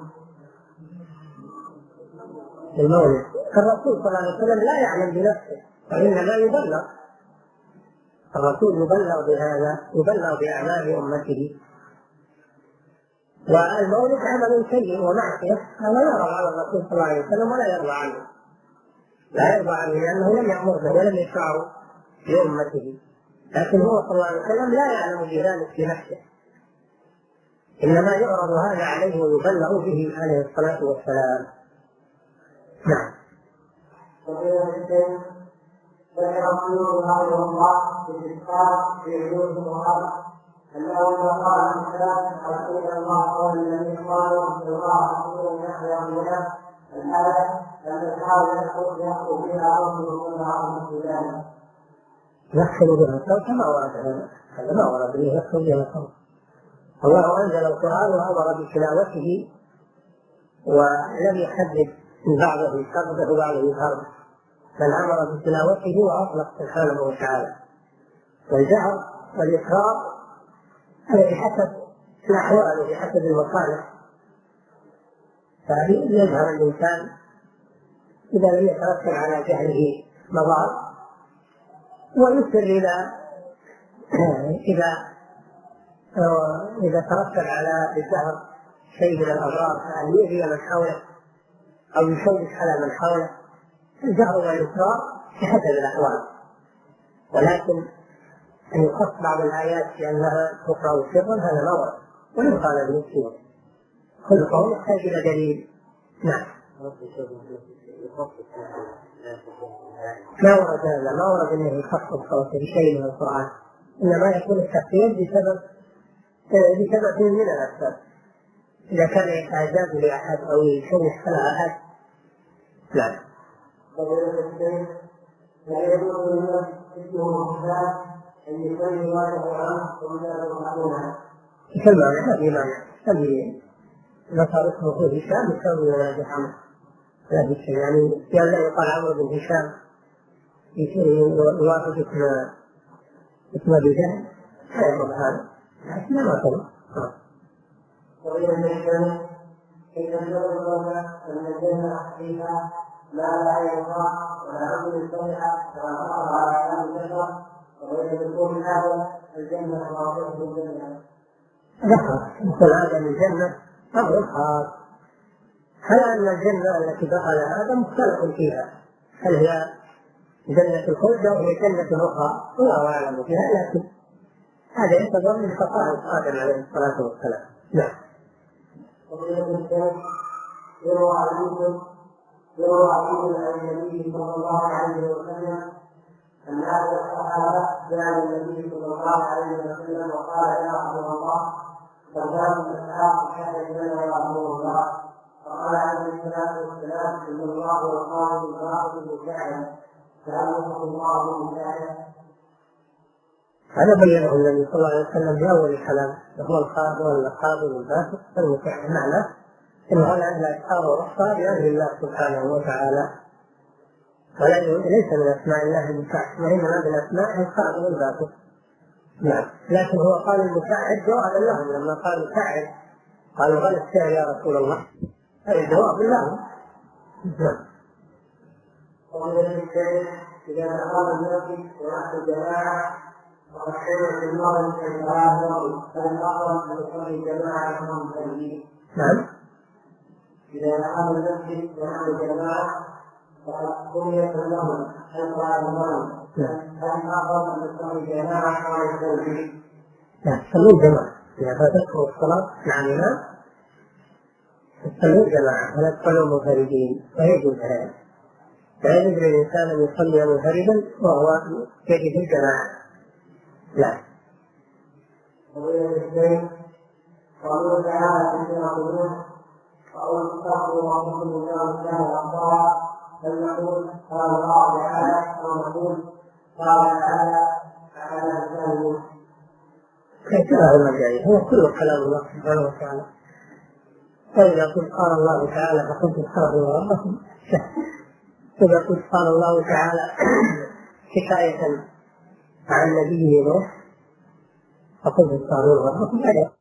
المولد. الرسول صلى الله عليه وسلم لا يعلم بنفسه وانما يبلغ. الرسول يبلغ بهذا يبلغ بأعمال أمته. والمولد عمل سيء ومعصية هذا يرضى على الرسول صلى الله عليه وسلم ولا يرضى عنه. لا يرضى عنه لأنه لم يأمر به ولم يشرعه لأمته لكن هو صلى الله عليه وسلم لا يعلم بذلك بنفسه إنما يعرض هذا عليه ويبلغ به عليه الصلاة والسلام. نعم. ذكر الله في الإسقاط في أنه قال الإنسان رسول الله قول الذين قالوا الله رسول بها الله بها الصوت ما ورد هذا هذا ما ورد به يحصل بها الله أنزل القرآن وأمر بتلاوته ولم يحدد بعضه شرطه وبعضه فرضه بل أمر بتلاوته وأطلق سبحانه وتعالى. والجهر والإقرار هذا بحسب الاحوال وبحسب المصالح. فيجهر الإنسان إذا لم يترتب على جهله مضار؟ ويسر اذا [clears throat] إذا إذا ترتب على الجهر شيء من الأضرار كان يؤذي من حوله؟ أو يشوش على من حوله الجهر والإسرار بحسب الأحوال. ولكن أن يخص بعض الآيات بأنها تقرأ سرا هذا ما ورد. ولو قال ابن كل قول يحتاج إلى دليل. نعم. ما ورد هذا؟ ما ورد أنه يخصص صوته بشيء من القرآن. إنما يكون التخصيص بسبب بسبب من الأسباب. إذا كان يتعجب لأحد أو يشوش على الشيخ لا. يجوز لمن اسمه الرحمن أن يصلي والده عنه ثم لا يرحمونه. إيش المعنى؟ هذه معنى هذه إذا صار اسمه هشام يسوي ولد عمرو لا في شيء يعني قال لا يقال عمرو بن هشام. يوافق اسم اسم أبي جهل. هذا لكن ما طلع وإذا الشيخ إذا نزل أن الجنة حقيقة ما لا يرضى ولا عمل صالحا كما فقر على اعلام البشر وغير دخول هذا الجنة واضحه الجنه ذكر مثل هذا الجنة أمر خاص هل أن الجنة التي دخل هذا مختلف فيها؟ هل هي جنة الخلد أو هي جنة أخرى؟ الله أعلم فيها لكن هذا يعتبر من خصائص آدم عليه الصلاة والسلام. نعم. يروى عن يوسف يروى عن النبي صلى الله عليه وسلم أن أحد الصحابة جاء النبي صلى الله عليه وسلم وقال يا رسول الله فقام الإسحاق حدث لنا يا رسول الله فقال عليه الصلاة والسلام إن الله وقال الباطل بالفعل فأمره الله بالفعل هذا بينه النبي صلى الله عليه وسلم في اول الكلام. وهو القابل والقابل والباسط المتعب معناه إن هذا الأشعار والأخطاء بأمر الله سبحانه وتعالى. وليس من أسماء الله المساعد وإنما من أسماء القائل والباطل نعم. لكن هو قال المساعد جوابا لهم لما قال مساعد قالوا غل السعر يا رسول الله. هذا جواب لهم نعم. ومن الشيء إذا أقام الناس ونحن جماعة نعم. إذا دخل المسجد ونحن الجماعة فقد بنيت لهم جماعة. أو التوحيد؟ لا تصلون جماعة إذا فاتتكم الصلاة مع الإمام تصلون جماعة. ولا تصلوا منفردين. ويجوز هذا لا يجوز للإنسان أن يصلي منفردا وهو يجد الجماعة. لا قوله تعالى في يقولون وأول تستغفروا ربكم غفارا بل نقول قال الله تعالى أو نقول قال تعالى هو كله كلام الله سبحانه وتعالى. فإذا قلت قال الله تعالى فقلت استغفروا ربكم إذا قلت قال الله تعالى [clears throat] حكاية عن نبيه نوح فقلت ربكم هذا